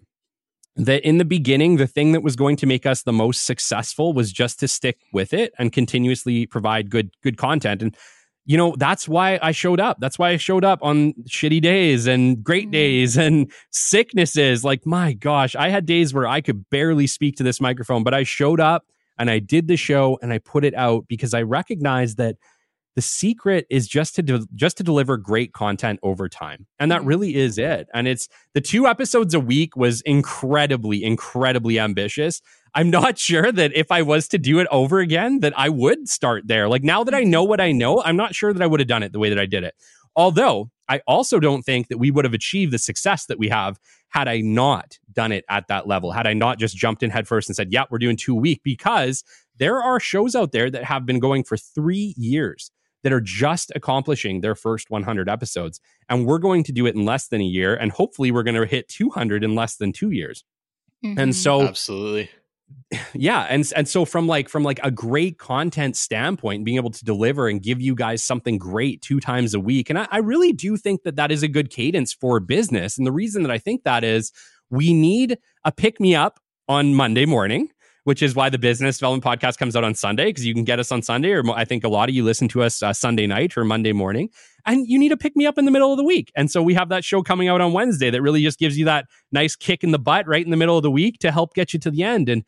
A: that in the beginning the thing that was going to make us the most successful was just to stick with it and continuously provide good good content. And you know that's why i showed up. That's why i showed up on shitty days and great mm. days and sicknesses. Like my gosh i had days where i could barely speak to this microphone but i showed up and i did the show and i put it out because i recognized that the secret is just to de- just to deliver great content over time and that mm-hmm. really is it and it's the two episodes a week was incredibly incredibly ambitious. I'm not sure that if i was to do it over again that i would start there. Like now that i know what i know i'm not sure that i would have done it the way that i did it. Although i also don't think that we would have achieved the success that we have had i not done it at that level had i not just jumped in headfirst and said yeah we're doing two a week because there are shows out there that have been going for three years that are just accomplishing their first 100 episodes. And we're going to do it in less than a year. And hopefully, we're going to hit 200 in less than two years. Mm-hmm. And so,
D: absolutely.
A: Yeah, and and so from like from like a great content standpoint, being able to deliver and give you guys something great two times a week, and I, I really do think that that is a good cadence for business. And the reason that I think that is, we need a pick me up on Monday morning which is why the business development podcast comes out on Sunday because you can get us on Sunday, or I think a lot of you listen to us uh, Sunday night or Monday morning, and you need to pick me up in the middle of the week. And so we have that show coming out on Wednesday that really just gives you that nice kick in the butt right in the middle of the week to help get you to the end. And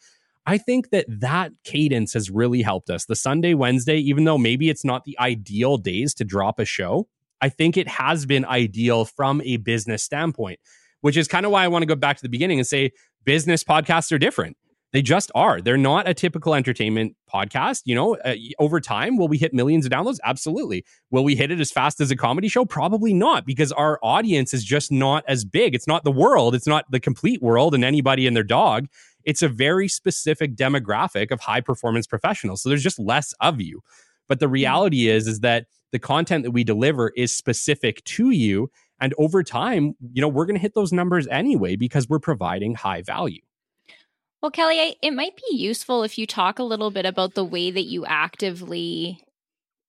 A: I think that that cadence has really helped us. The Sunday, Wednesday, even though maybe it's not the ideal days to drop a show, I think it has been ideal from a business standpoint, which is kind of why I want to go back to the beginning and say business podcasts are different. They just are. They're not a typical entertainment podcast. You know, uh, over time, will we hit millions of downloads? Absolutely. Will we hit it as fast as a comedy show? Probably not, because our audience is just not as big. It's not the world. It's not the complete world and anybody and their dog. It's a very specific demographic of high performance professionals. So there's just less of you. But the hmm. reality is, is that the content that we deliver is specific to you. And over time, you know, we're going to hit those numbers anyway because we're providing high value.
C: Well, Kelly, I, it might be useful if you talk a little bit about the way that you actively,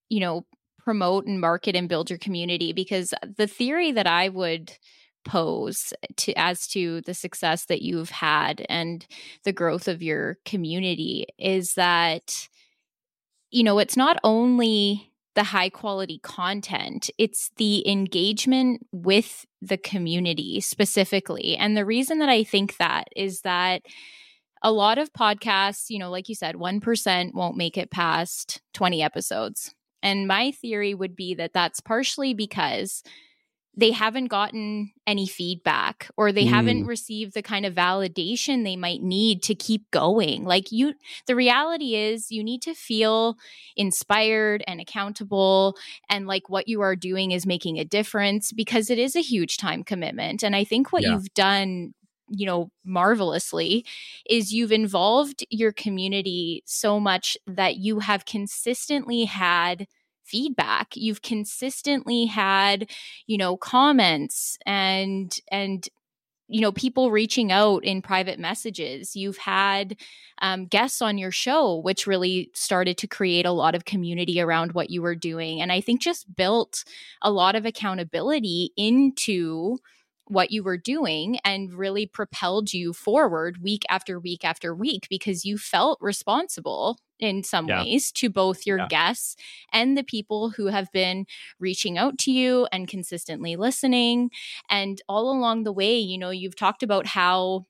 C: you know, promote and market and build your community because the theory that I would pose to as to the success that you've had and the growth of your community is that you know, it's not only the high quality content, it's the engagement with the community specifically. And the reason that I think that is that a lot of podcasts, you know, like you said, 1% won't make it past 20 episodes. And my theory would be that that's partially because they haven't gotten any feedback or they mm. haven't received the kind of validation they might need to keep going. Like you the reality is you need to feel inspired and accountable and like what you are doing is making a difference because it is a huge time commitment. And I think what yeah. you've done you know marvelously is you've involved your community so much that you have consistently had feedback. You've consistently had you know comments and and you know people reaching out in private messages. You've had um, guests on your show which really started to create a lot of community around what you were doing. And i think just built a lot of accountability into what you were doing and really propelled you forward week after week after week because you felt responsible in some yeah. ways to both your yeah. guests and the people who have been reaching out to you and consistently listening and all along the way you know you've talked about how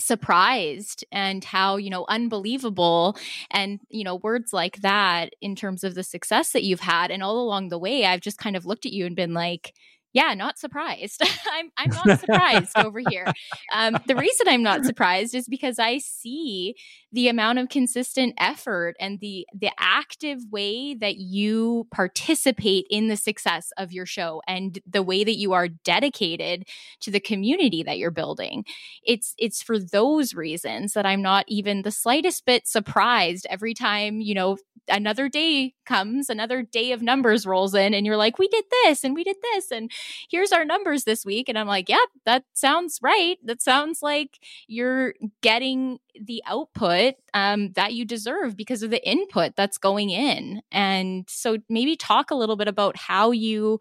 C: surprised and how you know unbelievable and you know words like that in terms of the success that you've had and all along the way i've just kind of looked at you and been like yeah, not surprised. I'm I'm not surprised over here. Um, the reason I'm not surprised is because I see the amount of consistent effort and the the active way that you participate in the success of your show and the way that you are dedicated to the community that you're building. It's it's for those reasons that I'm not even the slightest bit surprised every time, you know, another day comes, another day of numbers rolls in, and you're like, we did this and we did this, and here's our numbers this week. And I'm like, yep, yeah, that sounds right. That sounds like you're getting the output um, that you deserve because of the input that's going in. And so maybe talk a little bit about how you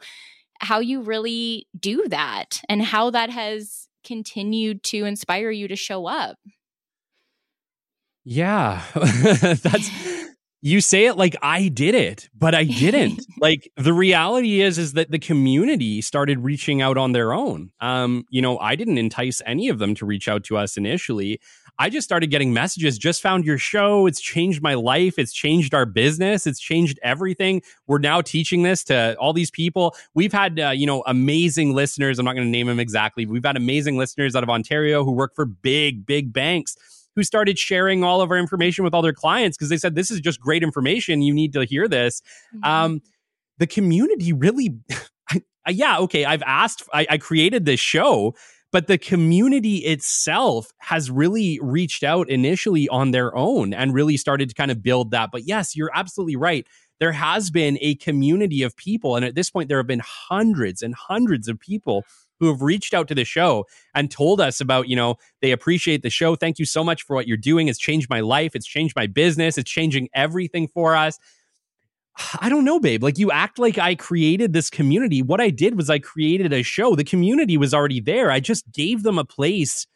C: how you really do that and how that has continued to inspire you to show up.
A: Yeah, that's you say it like I did it, but I didn't. like the reality is is that the community started reaching out on their own. Um, you know, I didn't entice any of them to reach out to us initially. I just started getting messages, just found your show. It's changed my life. It's changed our business. It's changed everything. We're now teaching this to all these people. We've had, uh, you know, amazing listeners. I'm not going to name them exactly. We've had amazing listeners out of Ontario who work for big, big banks who started sharing all of our information with all their clients because they said this is just great information. You need to hear this. Mm-hmm. Um, the community really, yeah, okay. I've asked, I, I created this show, but the community itself has really reached out initially on their own and really started to kind of build that. But yes, you're absolutely right. There has been a community of people, and at this point, there have been hundreds and hundreds of people who have reached out to the show and told us about, you know, they appreciate the show. Thank you so much for what you're doing. It's changed my life. It's changed my business. It's changing everything for us. I don't know, babe. Like you act like I created this community. What I did was I created a show. The community was already there. I just gave them a place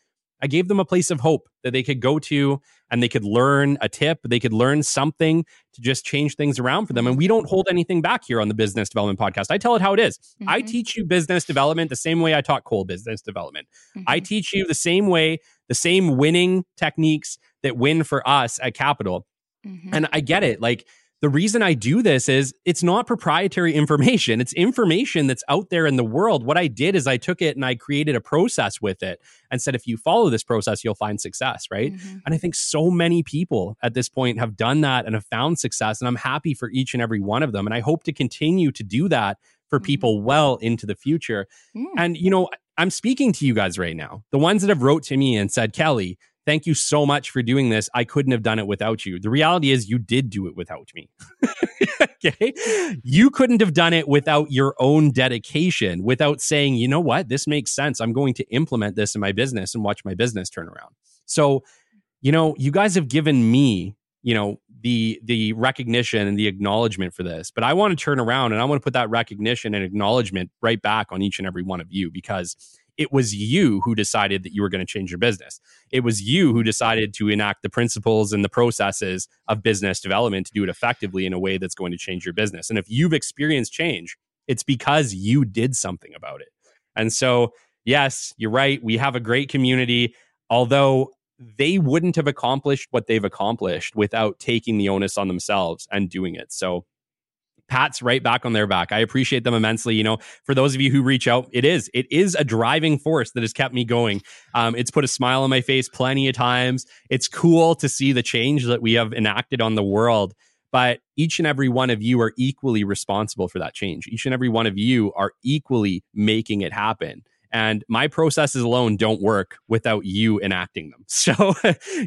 A: I gave them a place of hope that they could go to and they could learn a tip, they could learn something to just change things around for them. And we don't hold anything back here on the Business Development Podcast. I tell it how it is. Mm-hmm. I teach you business development the same way I taught Cole business development. Mm-hmm. I teach you the same way, the same winning techniques that win for us at Capital. Mm-hmm. And I get it. Like, the reason I do this is it's not proprietary information. It's information that's out there in the world. What I did is I took it and I created a process with it and said, if you follow this process, you'll find success, right? Mm-hmm. And I think so many people at this point have done that and have found success. And I'm happy for each and every one of them. And I hope to continue to do that for mm-hmm. people well into the future. Mm. And, you know, I'm speaking to you guys right now, the ones that have wrote to me and said, Kelly, Thank you so much for doing this. I couldn't have done it without you. The reality is, you did do it without me. okay. You couldn't have done it without your own dedication, without saying, you know what, this makes sense. I'm going to implement this in my business and watch my business turn around. So, you know, you guys have given me, you know, the the recognition and the acknowledgement for this. But I want to turn around and I want to put that recognition and acknowledgement right back on each and every one of you because it was you who decided that you were going to change your business. It was you who decided to enact the principles and the processes of business development to do it effectively in a way that's going to change your business. And if you've experienced change, it's because you did something about it. And so, yes, you're right. We have a great community, although they wouldn't have accomplished what they've accomplished without taking the onus on themselves and doing it. So, pats right back on their back. I appreciate them immensely. You know, for those of you who reach out, it is it is a driving force that has kept me going. Um, it's put a smile on my face plenty of times. It's cool to see the change that we have enacted on the world. But each and every one of you are equally responsible for that change. Each and every one of you are equally making it happen. And my processes alone don't work without you enacting them. So,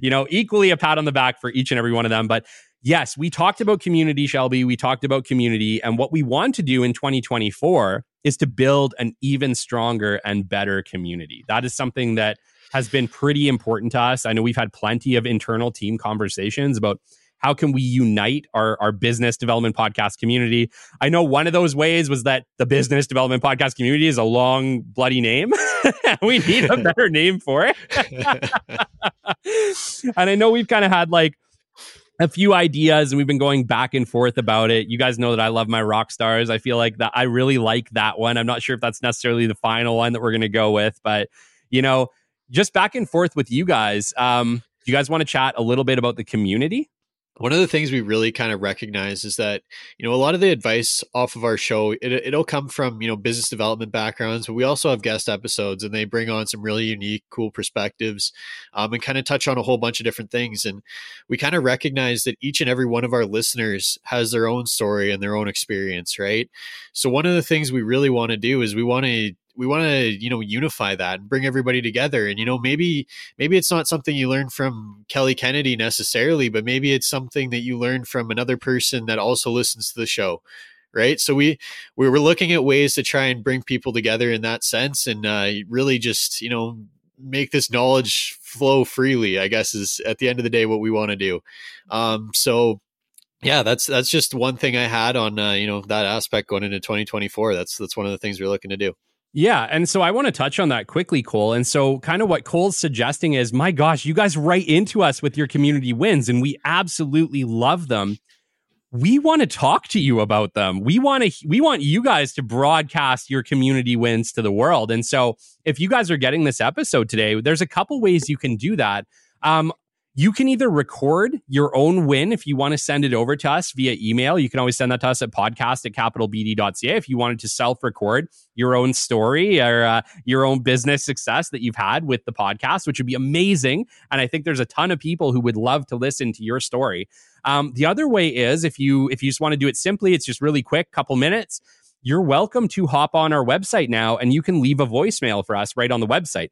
A: you know, equally a pat on the back for each and every one of them. But yes, we talked about community, Shelby. We talked about community. And what we want to do in 2024 is to build an even stronger and better community. That is something that has been pretty important to us. I know we've had plenty of internal team conversations about how can we unite our, our business development podcast community i know one of those ways was that the business development podcast community is a long bloody name we need a better name for it and i know we've kind of had like a few ideas and we've been going back and forth about it. You guys know that I love my rock stars. I feel like that I really like that one. I'm not sure if that's necessarily the final one that we're going to go with, but you know, just back and forth with you guys. Um, you guys want to chat a little bit about the community?
D: One of the things we really kind of recognize is that you know a lot of the advice off of our show it, it'll come from you know business development backgrounds but we also have guest episodes and they bring on some really unique cool perspectives um, and kind of touch on a whole bunch of different things and we kind of recognize that each and every one of our listeners has their own story and their own experience right? So one of the things we really want to do is we want to we want to you know unify that and bring everybody together. And you know maybe maybe it's not something you learn from kelly kennedy necessarily but maybe it's something that you learn from another person that also listens to the show right? So we we were looking at ways to try and bring people together in that sense and uh, really just you know make this knowledge flow freely i guess is at the end of the day what we want to do. Um so yeah that's that's just one thing i had on uh, you know that aspect going into 2024 that's that's one of the things we're looking to do
A: yeah. And so I want to touch on that quickly, Cole. And so, kind of what Cole's suggesting is my gosh, you guys write into us with your community wins, and we absolutely love them. We want to talk to you about them. We want to we want you guys to broadcast your community wins to the world. And so if you guys are getting this episode today, there's a couple ways you can do that. Um, you can either record your own win if you want to send it over to us via email. You can always send that to us at podcast at capitalbd.ca if you wanted to self record your own story or uh, your own business success that you've had with the podcast, which would be amazing. And I think there's a ton of people who would love to listen to your story. Um, the other way is if you if you just want to do it simply, it's just really quick, couple minutes. You're welcome to hop on our website now and you can leave a voicemail for us right on the website.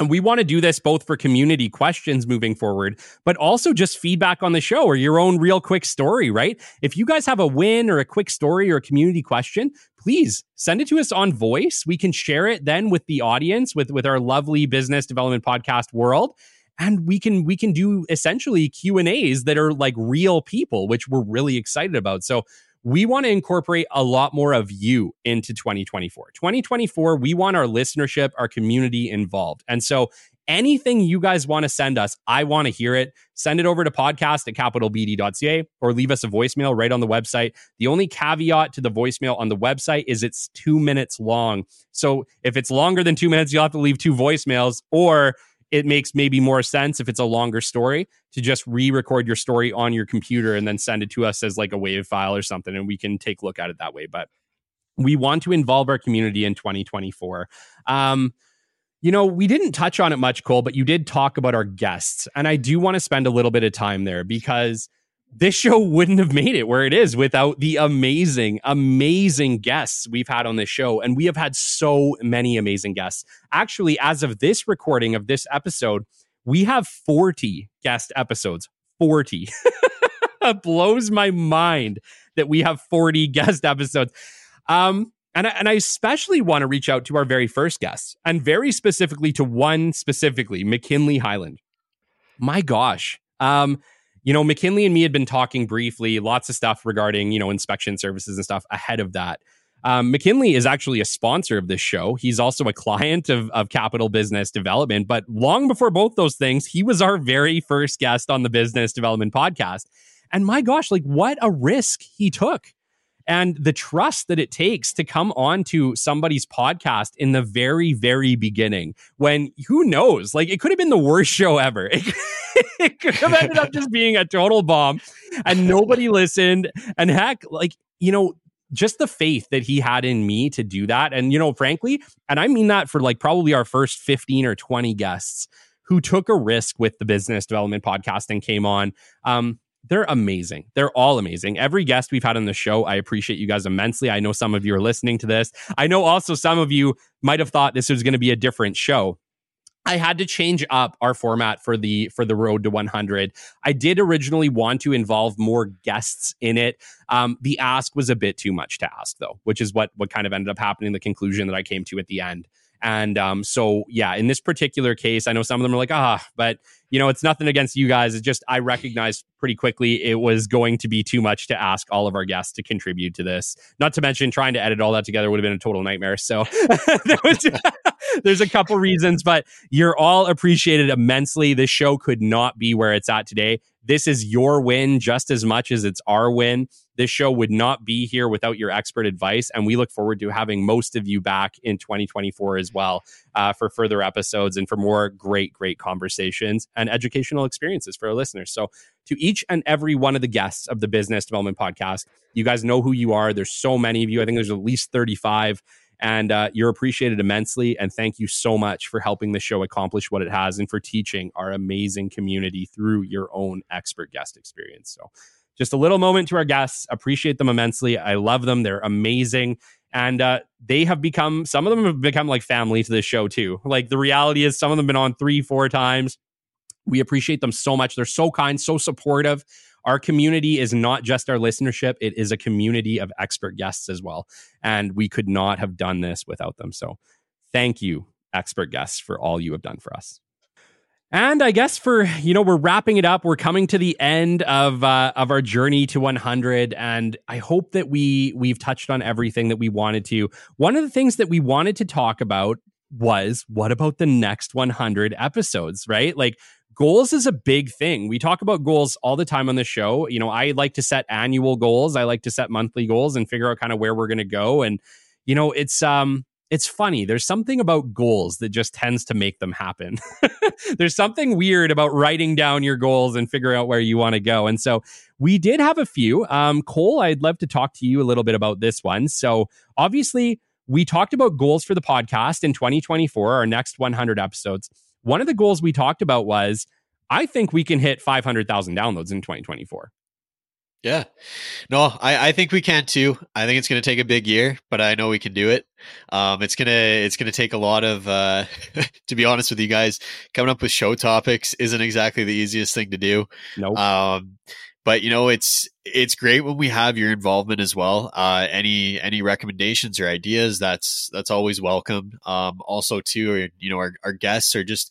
A: And we want to do this both for community questions moving forward, but also just feedback on the show or your own real quick story, right? If you guys have a win or a quick story or a community question, please send it to us on voice. We can share it then with the audience, with, with our lovely business development podcast world. And we can we can do essentially Q and A's that are like real people, which we're really excited about. So we want to incorporate a lot more of you into 2024. 2024, we want our listenership, our community involved. And so anything you guys want to send us, I want to hear it. Send it over to podcast at capitalbd.ca or leave us a voicemail right on the website. The only caveat to the voicemail on the website is it's two minutes long. So if it's longer than two minutes, you'll have to leave two voicemails or it makes maybe more sense if it's a longer story to just re-record your story on your computer and then send it to us as like a wave file or something and we can take a look at it that way but we want to involve our community in 2024 um, you know, we didn't touch on it much, Cole, but you did talk about our guests. And I do want to spend a little bit of time there because this show wouldn't have made it where it is without the amazing, amazing guests we've had on this show. And we have had so many amazing guests. Actually, as of this recording of this episode, we have 40 guest episodes. 40. it blows my mind that we have 40 guest episodes. Um, and I, and I especially want to reach out to our very first guests and very specifically to one specifically, McKinley Highland. My gosh. Um, you know, McKinley and me had been talking briefly, lots of stuff regarding, you know, inspection services and stuff ahead of that. Um, McKinley is actually a sponsor of this show. He's also a client of, of Capital Business Development. But long before both those things, he was our very first guest on the Business Development Podcast. And my gosh, like what a risk he took and the trust that it takes to come on to somebody's podcast in the very very beginning when who knows? Like it could have been the worst show ever. It, it could have ended up just being a total bomb and nobody listened. And heck like you know just the faith that he had in me to do that. And you know frankly and i mean that for like probably our first 15 or 20 guests who took a risk with the business development podcast and came on. Um they're amazing. They're all amazing. Every guest we've had on the show, I appreciate you guys immensely. I know some of you are listening to this. I know also some of you might have thought this was going to be a different show. I had to change up our format for the for the road to 100. I did originally want to involve more guests in it. Um, the ask was a bit too much to ask, though, which is what what kind of ended up happening. The conclusion that I came to at the end. And um, so, yeah, in this particular case, I know some of them are like, ah, but you know, it's nothing against you guys. It's just I recognized pretty quickly it was going to be too much to ask all of our guests to contribute to this. Not to mention trying to edit all that together would have been a total nightmare. So was, there's a couple reasons, but you're all appreciated immensely. This show could not be where it's at today. This is your win just as much as it's our win. This show would not be here without your expert advice. And we look forward to having most of you back in 2024 as well uh, for further episodes and for more great, great conversations and educational experiences for our listeners. So, to each and every one of the guests of the Business Development Podcast, you guys know who you are. There's so many of you. I think there's at least 35 and uh, you're appreciated immensely. And thank you so much for helping the show accomplish what it has and for teaching our amazing community through your own expert guest experience. So, just a little moment to our guests. Appreciate them immensely. I love them. They're amazing. And uh, they have become, some of them have become like family to this show too. Like the reality is, some of them have been on three, four times. We appreciate them so much. They're so kind, so supportive. Our community is not just our listenership, it is a community of expert guests as well. And we could not have done this without them. So thank you, expert guests, for all you have done for us. And I guess for you know we're wrapping it up. We're coming to the end of uh, of our journey to 100, and I hope that we we've touched on everything that we wanted to. One of the things that we wanted to talk about was what about the next 100 episodes, right? Like goals is a big thing. We talk about goals all the time on the show. You know, I like to set annual goals, I like to set monthly goals and figure out kind of where we're going to go and you know, it's um it's funny. There's something about goals that just tends to make them happen. There's something weird about writing down your goals and figuring out where you want to go. And so we did have a few. Um, Cole, I'd love to talk to you a little bit about this one. So obviously, we talked about goals for the podcast in 2024, our next 100 episodes one of the goals we talked about was I think we can hit 500,000 downloads in 2024.
D: Yeah. No, I, I think we can too. I think it's going to take a big year, but I know we can do it. Um, it's going to, it's going to take a lot of, uh, to be honest with you guys, coming up with show topics isn't exactly the easiest thing to do.
A: No. Nope.
D: Um, but you know, it's, it's great when we have your involvement as well. Uh, any, any recommendations or ideas that's, that's always welcome. Um, also too, you know, our, our guests are just,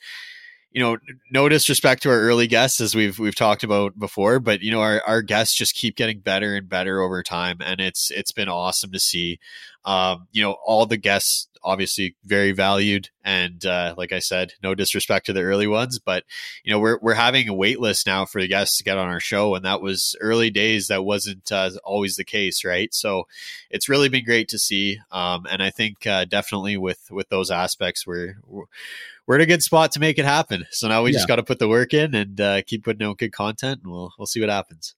D: you know, no disrespect to our early guests as we've we've talked about before, but you know, our, our guests just keep getting better and better over time, and it's it's been awesome to see. Um, you know, all the guests obviously very valued, and uh, like I said, no disrespect to the early ones, but you know, we're we're having a wait list now for the guests to get on our show, and that was early days. That wasn't uh, always the case, right? So, it's really been great to see, um, and I think uh, definitely with with those aspects, we're, we're we're in a good spot to make it happen. So now we yeah. just got to put the work in and uh, keep putting out good content, and we'll we'll see what happens.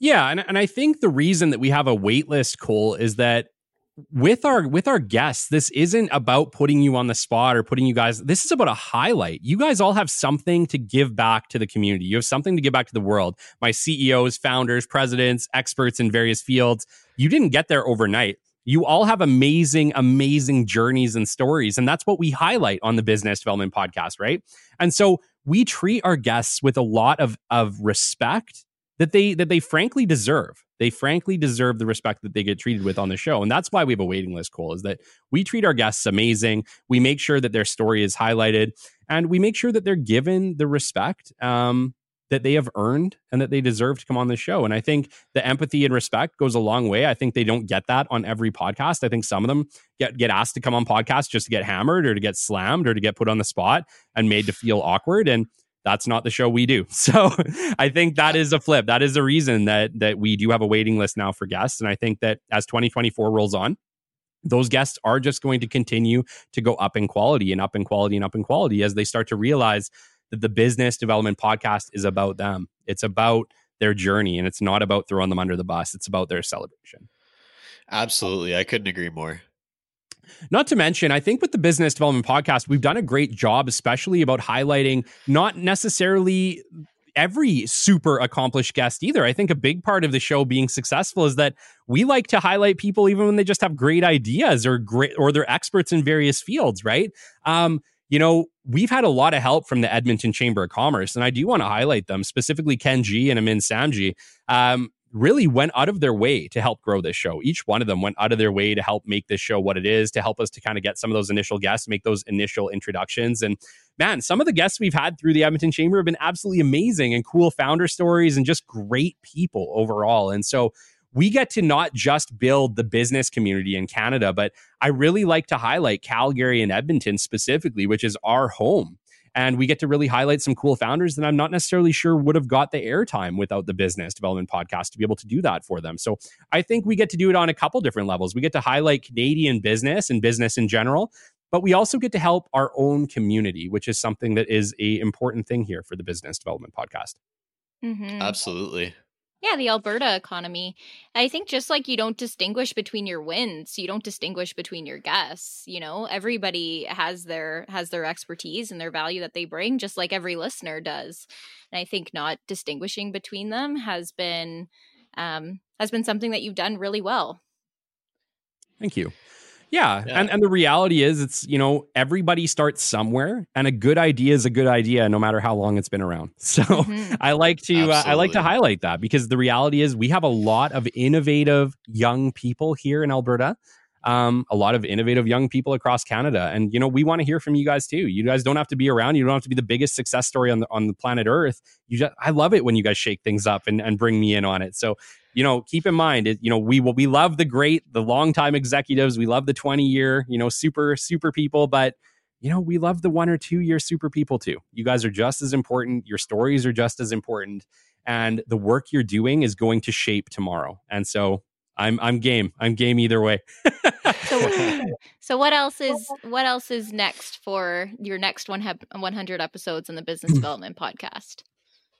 A: Yeah, and and I think the reason that we have a wait list, Cole, is that with our with our guests this isn't about putting you on the spot or putting you guys this is about a highlight you guys all have something to give back to the community you have something to give back to the world my ceos founders presidents experts in various fields you didn't get there overnight you all have amazing, amazing journeys and stories. And that's what we highlight on the Business Development Podcast, right? And so we treat our guests with a lot of, of respect that they that they frankly deserve. They frankly deserve the respect that they get treated with on the show. And that's why we have a waiting list, Cole, is that we treat our guests amazing. We make sure that their story is highlighted and we make sure that they're given the respect um, that they have earned and that they deserve to come on the show. And I think the empathy and respect goes a long way. I think they don't get that on every podcast. I think some of them get get asked to come on podcasts just to get hammered or to get slammed or to get put on the spot and made to feel awkward and that's not the show we do. So I think that is a flip. That is a reason that that we do have a waiting list now for guests and I think that as 2024 rolls on, those guests are just going to continue to go up in quality and up in quality and up in quality as they start to realize that the business development podcast is about them. It's about their journey and it's not about throwing them under the bus. It's about their celebration.
D: Absolutely. I couldn't agree more.
A: Not to mention, I think with the business development podcast, we've done a great job, especially about highlighting not necessarily every super accomplished guest either. I think a big part of the show being successful is that we like to highlight people even when they just have great ideas or great or they're experts in various fields, right? Um, you know, we've had a lot of help from the Edmonton Chamber of Commerce, and I do want to highlight them, specifically Ken G and Amin Samji. Um, really went out of their way to help grow this show. Each one of them went out of their way to help make this show what it is, to help us to kind of get some of those initial guests, make those initial introductions. And man, some of the guests we've had through the Edmonton Chamber have been absolutely amazing and cool founder stories and just great people overall. And so we get to not just build the business community in Canada, but I really like to highlight Calgary and Edmonton specifically, which is our home. and we get to really highlight some cool founders that I'm not necessarily sure would have got the airtime without the business development podcast to be able to do that for them. So I think we get to do it on a couple different levels. We get to highlight Canadian business and business in general, but we also get to help our own community, which is something that is a important thing here for the business development podcast.
D: Mm-hmm. Absolutely.
C: Yeah, the Alberta economy. I think just like you don't distinguish between your wins, you don't distinguish between your guests, you know? Everybody has their has their expertise and their value that they bring just like every listener does. And I think not distinguishing between them has been um has been something that you've done really well.
A: Thank you. Yeah. yeah. And and the reality is it's, you know, everybody starts somewhere and a good idea is a good idea no matter how long it's been around. So mm-hmm. I like to uh, I like to highlight that because the reality is we have a lot of innovative young people here in Alberta. Um, a lot of innovative young people across Canada. And you know, we want to hear from you guys too. You guys don't have to be around. You don't have to be the biggest success story on the on the planet Earth. You just I love it when you guys shake things up and, and bring me in on it. So you know, keep in mind, it, you know, we will, we love the great, the longtime executives. We love the 20 year, you know, super, super people, but you know, we love the one or two year super people too. You guys are just as important. Your stories are just as important. And the work you're doing is going to shape tomorrow. And so I'm I'm game. I'm game either way.
C: so, so what else is what else is next for your next one 100 episodes in the business hmm. development podcast?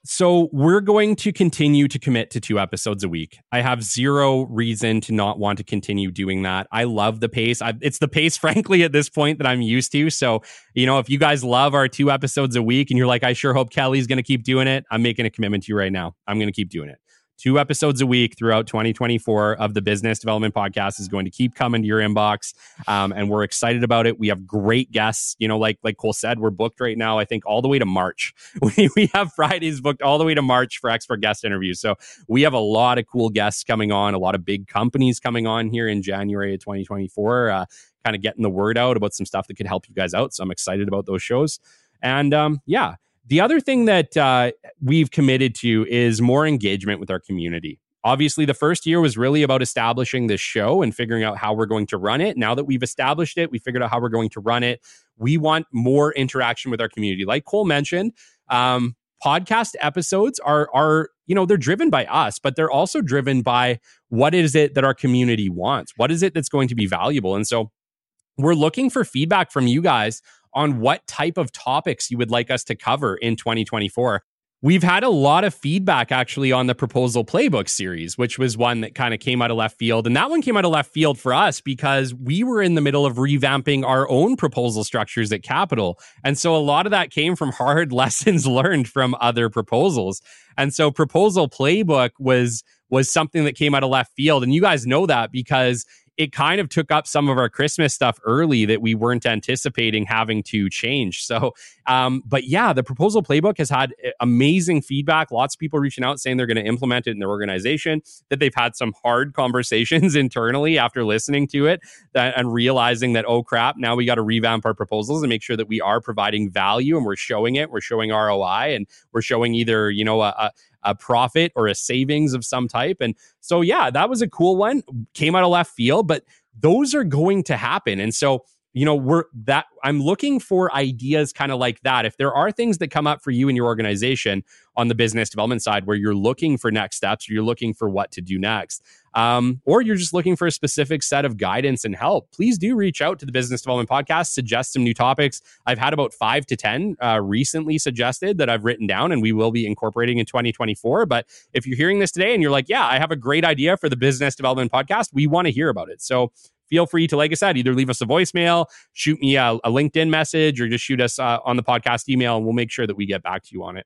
A: So we're going to continue to commit to two episodes a week. I have zero reason to not want to continue doing that. I love the pace. I, it's the pace, frankly, at this point that I'm used to. So, you know, if you guys love our two episodes a week and you're like, I sure hope Kelly's going to keep doing it, I'm making a commitment to you right now. I'm going to keep doing it two episodes a week throughout 2024 of the business development podcast is going to keep coming to your inbox um, and we're excited about it. We have great guests. You know like like cole said we're booked right now i think all the way to march. We, we have fridays booked all the way to march for expert guest interviews. So we have a lot of cool guests coming on a lot of big companies coming on here in january of 2024 uh, kind of getting the word out about some stuff that could help you guys out. So i'm excited about those shows. And um, yeah the other thing that uh, we've committed to is more engagement with our community. Obviously, the first year was really about establishing this show and figuring out how we're going to run it. Now that we've established it, we figured out how we're going to run it. We want more interaction with our community. Like Cole mentioned, um, podcast episodes are are you know they're driven by us, but they're also driven by what is it that our community wants? What is it that's going to be valuable? And so we're looking for feedback from you guys on what type of topics you would like us to cover in 2024. We've had a lot of feedback actually on the proposal playbook series, which was one that kind of came out of left field. And that one came out of left field for us because we were in the middle of revamping our own proposal structures at Capital. And so a lot of that came from hard lessons learned from other proposals. And so proposal playbook was was something that came out of left field. And you guys know that because it kind of took up some of our Christmas stuff early that we weren't anticipating having to change. So, um, but yeah, the proposal playbook has had eh, amazing feedback. Lots of people reaching out saying they're going to implement it in their organization, that they've had some hard conversations internally after listening to it that, and realizing that, oh crap, now we got to revamp our proposals and make sure that we are providing value and we're showing it, we're showing ROI and we're showing either, you know, a, a profit or a savings of some type. And so, yeah, that was a cool one. Came out of left field, but those are going to happen. And so, you know, we're that I'm looking for ideas kind of like that. If there are things that come up for you in your organization on the business development side where you're looking for next steps, or you're looking for what to do next, um, or you're just looking for a specific set of guidance and help, please do reach out to the Business Development Podcast, suggest some new topics. I've had about five to 10 uh, recently suggested that I've written down and we will be incorporating in 2024. But if you're hearing this today and you're like, yeah, I have a great idea for the Business Development Podcast, we want to hear about it. So feel free to, like I said, either leave us a voicemail, shoot me a, a LinkedIn message, or just shoot us uh, on the podcast email, and we'll make sure that we get back to you on it.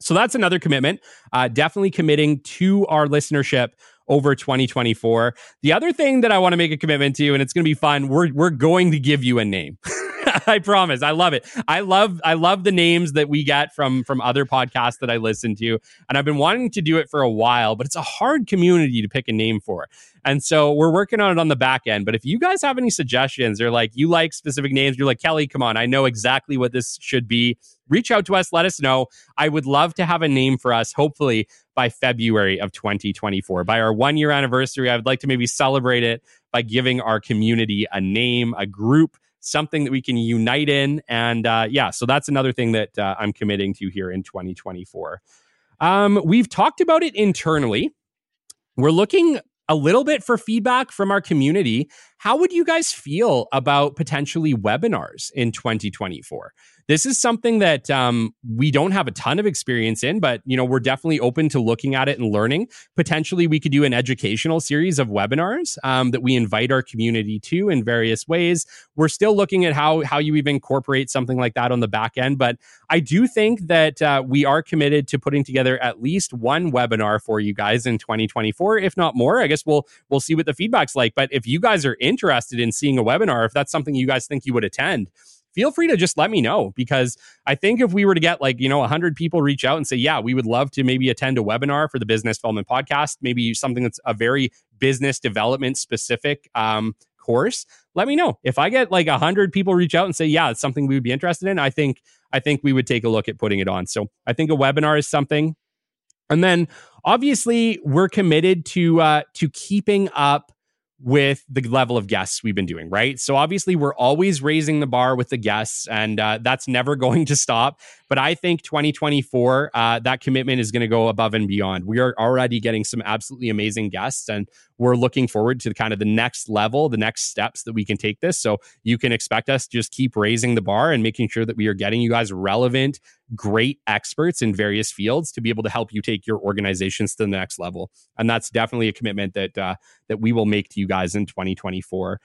A: So that's another commitment. Uh, definitely committing to our listenership over 2024. The other thing that I want to make a commitment to, and it's going to be fun, we're, we're going to give you a name. I promise. I love it. I love I love the names that we get from from other podcasts that I listen to, and I've been wanting to do it for a while, but it's a hard community to pick a name for. And so we're working on it on the back end. But if you guys have any suggestions or like you like specific names, you're like, Kelly, come on, I know exactly what this should be. Reach out to us, let us know. I would love to have a name for us, hopefully by February of 2024. By our one year anniversary, I would like to maybe celebrate it by giving our community a name, a group something that we can unite in. And uh, yeah, so that's another thing that uh, I'm committing to here in 2024. Um, we've talked about it internally. We're looking a little bit for feedback from our community. How would you guys feel about potentially webinars in 2024? this is something that um, we don't have a ton of experience in, but you know we're definitely open to looking at it and learning. Potentially, we could do an educational series of webinars um, that we invite our community to in various ways. We're still looking at how how you even incorporate something like that on the back end, but I do think that uh, we are committed to putting together at least one webinar for you guys in 2024, if not more. I guess we'll we'll see what the feedback's like. But if you guys are interested in seeing a webinar, if that's something you guys think you would attend feel free to just let me know because I think if we were to get like, you know, 100 people reach out and say, yeah, we would love to maybe attend a webinar for the Business Development Podcast, maybe something that's a very business development specific um, course, let me know. If I get like 100 people reach out and say, yeah, it's something we would be interested in, I think I think we would take a look at putting it on. So I think a webinar is something. And then obviously we're committed to uh, to keeping up with the level of guests we've been doing, right? So obviously, we're always raising the bar with the guests, and uh, that's never going to stop. But I think 2024, uh, that commitment is going to go above and beyond. We are already getting some absolutely amazing guests, and we're looking forward to kind of the next level, the next steps that we can take this. So you can expect us to just keep raising the bar and making sure that we are getting you guys relevant, great experts in various fields to be able to help you take your organizations to the next level. And that's definitely a commitment that uh, that we will make to you guys in 2024.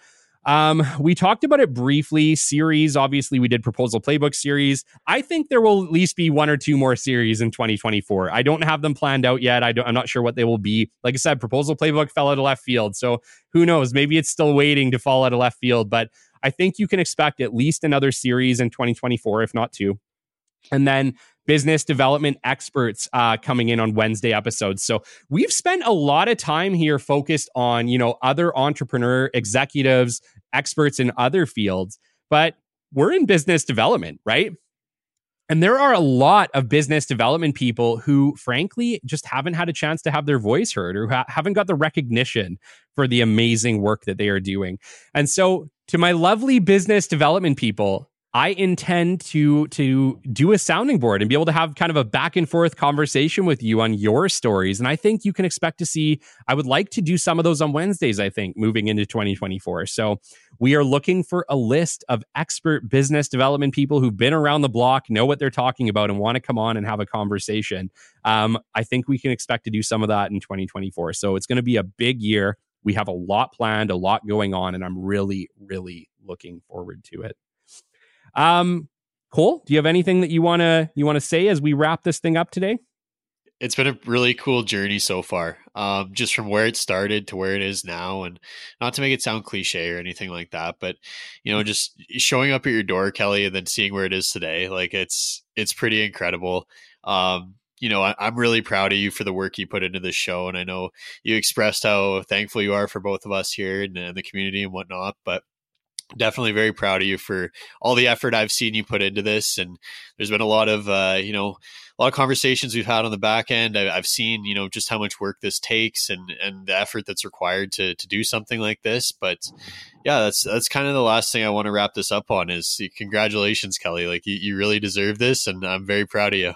A: Um, we talked about it briefly. Series, obviously, we did proposal playbook series. I think there will at least be one or two more series in 2024. I don't have them planned out yet. I don't, I'm not sure what they will be. Like I said, proposal playbook fell out of left field, so who knows? Maybe it's still waiting to fall out of left field. But I think you can expect at least another series in 2024, if not two. And then business development experts uh, coming in on Wednesday episodes. So we've spent a lot of time here focused on, you know, other entrepreneur executives, experts in other fields, but we're in business development, right? And there are a lot of business development people who, frankly, just haven't had a chance to have their voice heard or ha- haven't got the recognition for the amazing work that they are doing. And so, to my lovely business development people, I intend to to do a sounding board and be able to have kind of a back and forth conversation with you on your stories. And I think you can expect to see. I would like to do some of those on Wednesdays. I think moving into 2024. So we are looking for a list of expert business development people who've been around the block, know what they're talking about, and want to come on and have a conversation. Um, I think we can expect to do some of that in 2024. So it's going to be a big year. We have a lot planned, a lot going on, and I'm really, really looking forward to it. Um, Cole, do you have anything that you wanna you wanna say as we wrap this thing up today?
D: It's been a really cool journey so far. Um, just from where it started to where it is now, and not to make it sound cliche or anything like that, but you know, just showing up at your door, Kelly, and then seeing where it is today, like it's it's pretty incredible. Um, you know, I, am really proud of you for the work you put into this show, and I know you expressed how thankful you are for both of us here and, and the community and whatnot. But definitely very proud of you for all the effort I've seen you put into this. And there's been a lot of, uh, you know, a lot of conversations we've had on the back end. I, have seen, you know, just how much work this takes and, and the effort that's required to, to do something like this. But yeah, that's, that's kind of the last thing I want to wrap this up on is congratulations, Kelly. Like you, you really deserve this. And I'm very proud of you.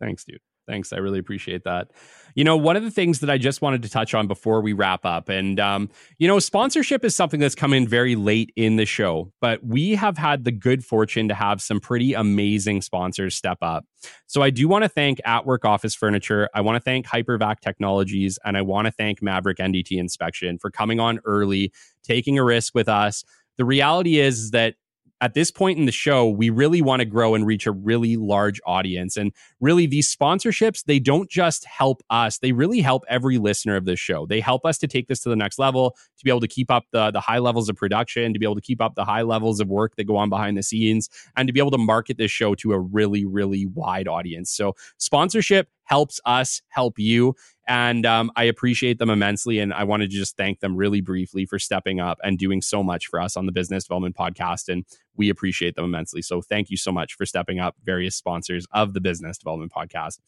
A: Thanks, dude. Thanks. I really appreciate that. You know, one of the things that I just wanted to touch on before we wrap up, and, um, you know, sponsorship is something that's come in very late in the show, but we have had the good fortune to have some pretty amazing sponsors step up. So I do want to thank At Work Office Furniture. I want to thank Hypervac Technologies, and I want to thank Maverick NDT Inspection for coming on early, taking a risk with us. The reality is that at this point in the show, we really want to grow and reach a really large audience. And really, these sponsorships, they don't just help us, they really help every listener of this show. They help us to take this to the next level, to be able to keep up the, the high levels of production, to be able to keep up the high levels of work that go on behind the scenes, and to be able to market this show to a really, really wide audience. So, sponsorship helps us help you. And um, I appreciate them immensely. And I wanted to just thank them really briefly for stepping up and doing so much for us on the Business Development Podcast. And we appreciate them immensely. So thank you so much for stepping up, various sponsors of the Business Development Podcast.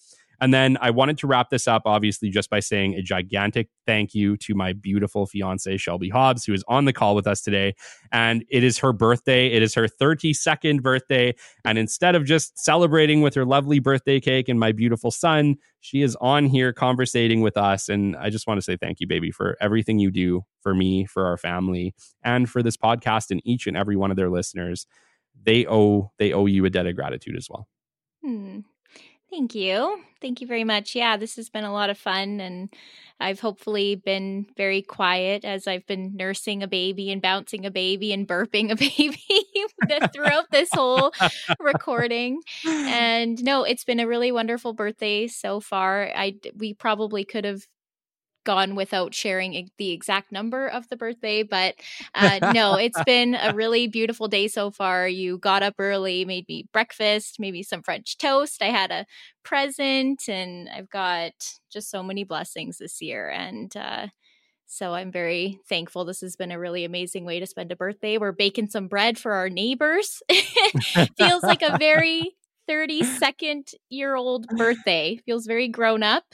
A: And then I wanted to wrap this up, obviously, just by saying a gigantic thank you to my beautiful fiance, Shelby Hobbs, who is on the call with us today. And it is her birthday. It is her 32nd birthday. And instead of just celebrating with her lovely birthday cake and my beautiful son, she is on here conversating with us. And I just want to say thank you, baby, for everything you do for me, for our family, and for this podcast and each and every one of their listeners. They owe they owe you a debt of gratitude as well.
C: Hmm. Thank you. Thank you very much. Yeah, this has been a lot of fun. And I've hopefully been very quiet as I've been nursing a baby and bouncing a baby and burping a baby throughout this whole recording. And no, it's been a really wonderful birthday so far. I we probably could have gone without sharing the exact number of the birthday, but uh, no, it's been a really beautiful day so far. You got up early, made me breakfast, maybe some French toast. I had a present, and I've got just so many blessings this year. And uh, so I'm very thankful. This has been a really amazing way to spend a birthday. We're baking some bread for our neighbors. Feels like a very 32nd year old birthday. Feels very grown up.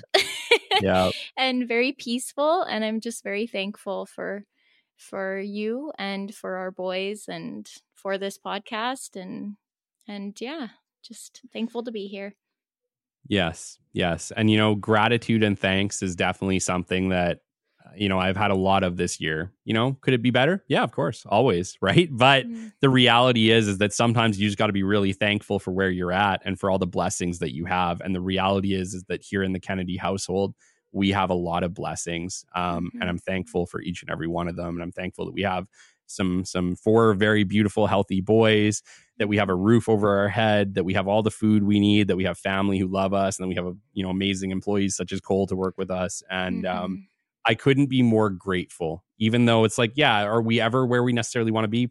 A: Yeah.
C: and very peaceful and I'm just very thankful for for you and for our boys and for this podcast and and yeah, just thankful to be here.
A: Yes. Yes. And you know, gratitude and thanks is definitely something that you know I've had a lot of this year. You know, could it be better? Yeah, of course, always, right? But mm-hmm. the reality is is that sometimes you just got to be really thankful for where you're at and for all the blessings that you have. And the reality is is that here in the Kennedy household, we have a lot of blessings, um, mm-hmm. and I'm thankful for each and every one of them. And I'm thankful that we have some some four very beautiful healthy boys that we have a roof over our head that we have all the food we need that we have family who love us and then we have a, you know amazing employees such as cole to work with us and um, mm-hmm. um, I couldn't be more grateful, even though it's like, yeah, are we ever where we necessarily want to be?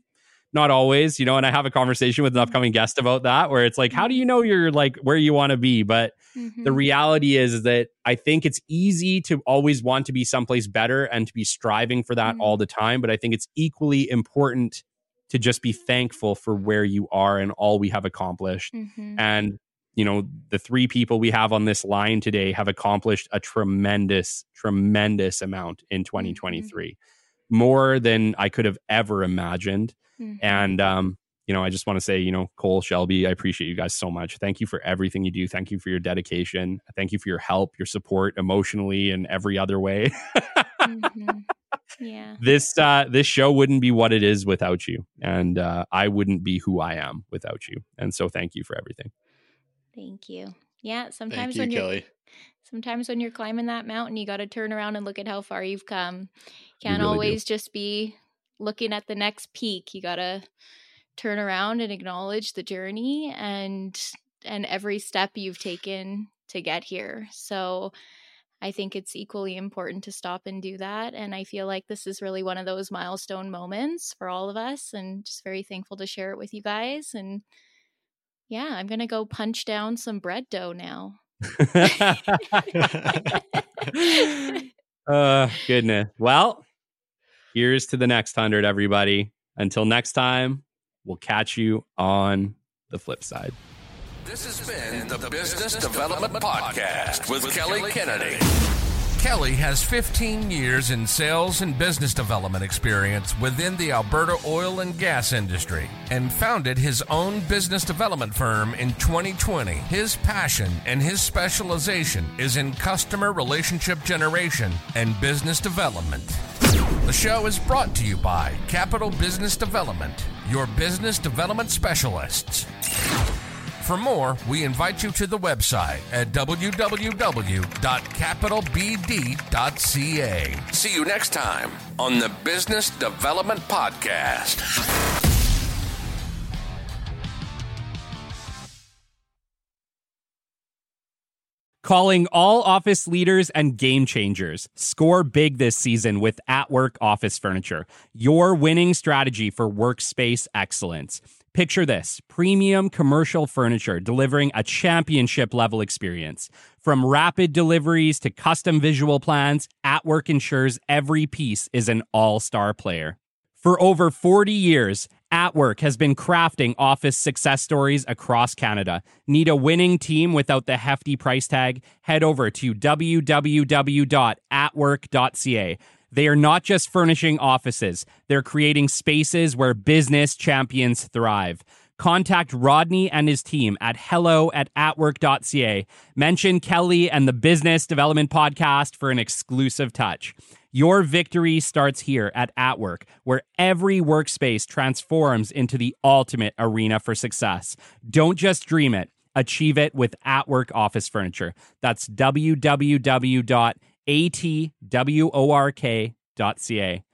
A: Not always, you know, and I have a conversation with an mm-hmm. upcoming guest about that where it's like, how do you know you're like where you want to be? But mm-hmm. the reality is, is that I think it's easy to always want to be someplace better and to be striving for that mm-hmm. all the time. But I think it's equally important to just be thankful for where you are and all we have accomplished. Mm-hmm. And you know, the three people we have on this line today have accomplished a tremendous, tremendous amount in 2023, mm-hmm. more than I could have ever imagined. Mm-hmm. And, um, you know, I just want to say, you know, Cole, Shelby, I appreciate you guys so much. Thank you for everything you do. Thank you for your dedication. Thank you for your help, your support emotionally and every other way. mm-hmm.
C: Yeah.
A: This uh this show wouldn't be what it is without you. And uh I wouldn't be who I am without you. And so thank you for everything.
C: Thank you. Yeah, sometimes you, when you're Kelly. sometimes when you're climbing that mountain, you got to turn around and look at how far you've come. Can't really always do. just be looking at the next peak. You got to turn around and acknowledge the journey and and every step you've taken to get here. So I think it's equally important to stop and do that. And I feel like this is really one of those milestone moments for all of us and just very thankful to share it with you guys. And yeah, I'm going to go punch down some bread dough now.
A: uh, goodness. Well, here's to the next hundred, everybody. Until next time, we'll catch you on the flip side.
B: This has been the Business Development Podcast with Kelly Kennedy. Kelly has 15 years in sales and business development experience within the Alberta oil and gas industry and founded his own business development firm in 2020. His passion and his specialization is in customer relationship generation and business development. The show is brought to you by Capital Business Development, your business development specialists. For more, we invite you to the website at www.capitalbd.ca. See you next time on the Business Development Podcast.
A: Calling all office leaders and game changers. Score big this season with At Work Office Furniture, your winning strategy for workspace excellence. Picture this premium commercial furniture delivering a championship level experience. From rapid deliveries to custom visual plans, At Work ensures every piece is an all star player. For over 40 years, At Work has been crafting office success stories across Canada. Need a winning team without the hefty price tag? Head over to www.atwork.ca. They are not just furnishing offices, they're creating spaces where business champions thrive. Contact Rodney and his team at hello at atwork.ca. Mention Kelly and the Business Development Podcast for an exclusive touch. Your victory starts here at At Work, where every workspace transforms into the ultimate arena for success. Don't just dream it, achieve it with At Work office furniture. That's www.atwork.ca. A T W O R K dot C A.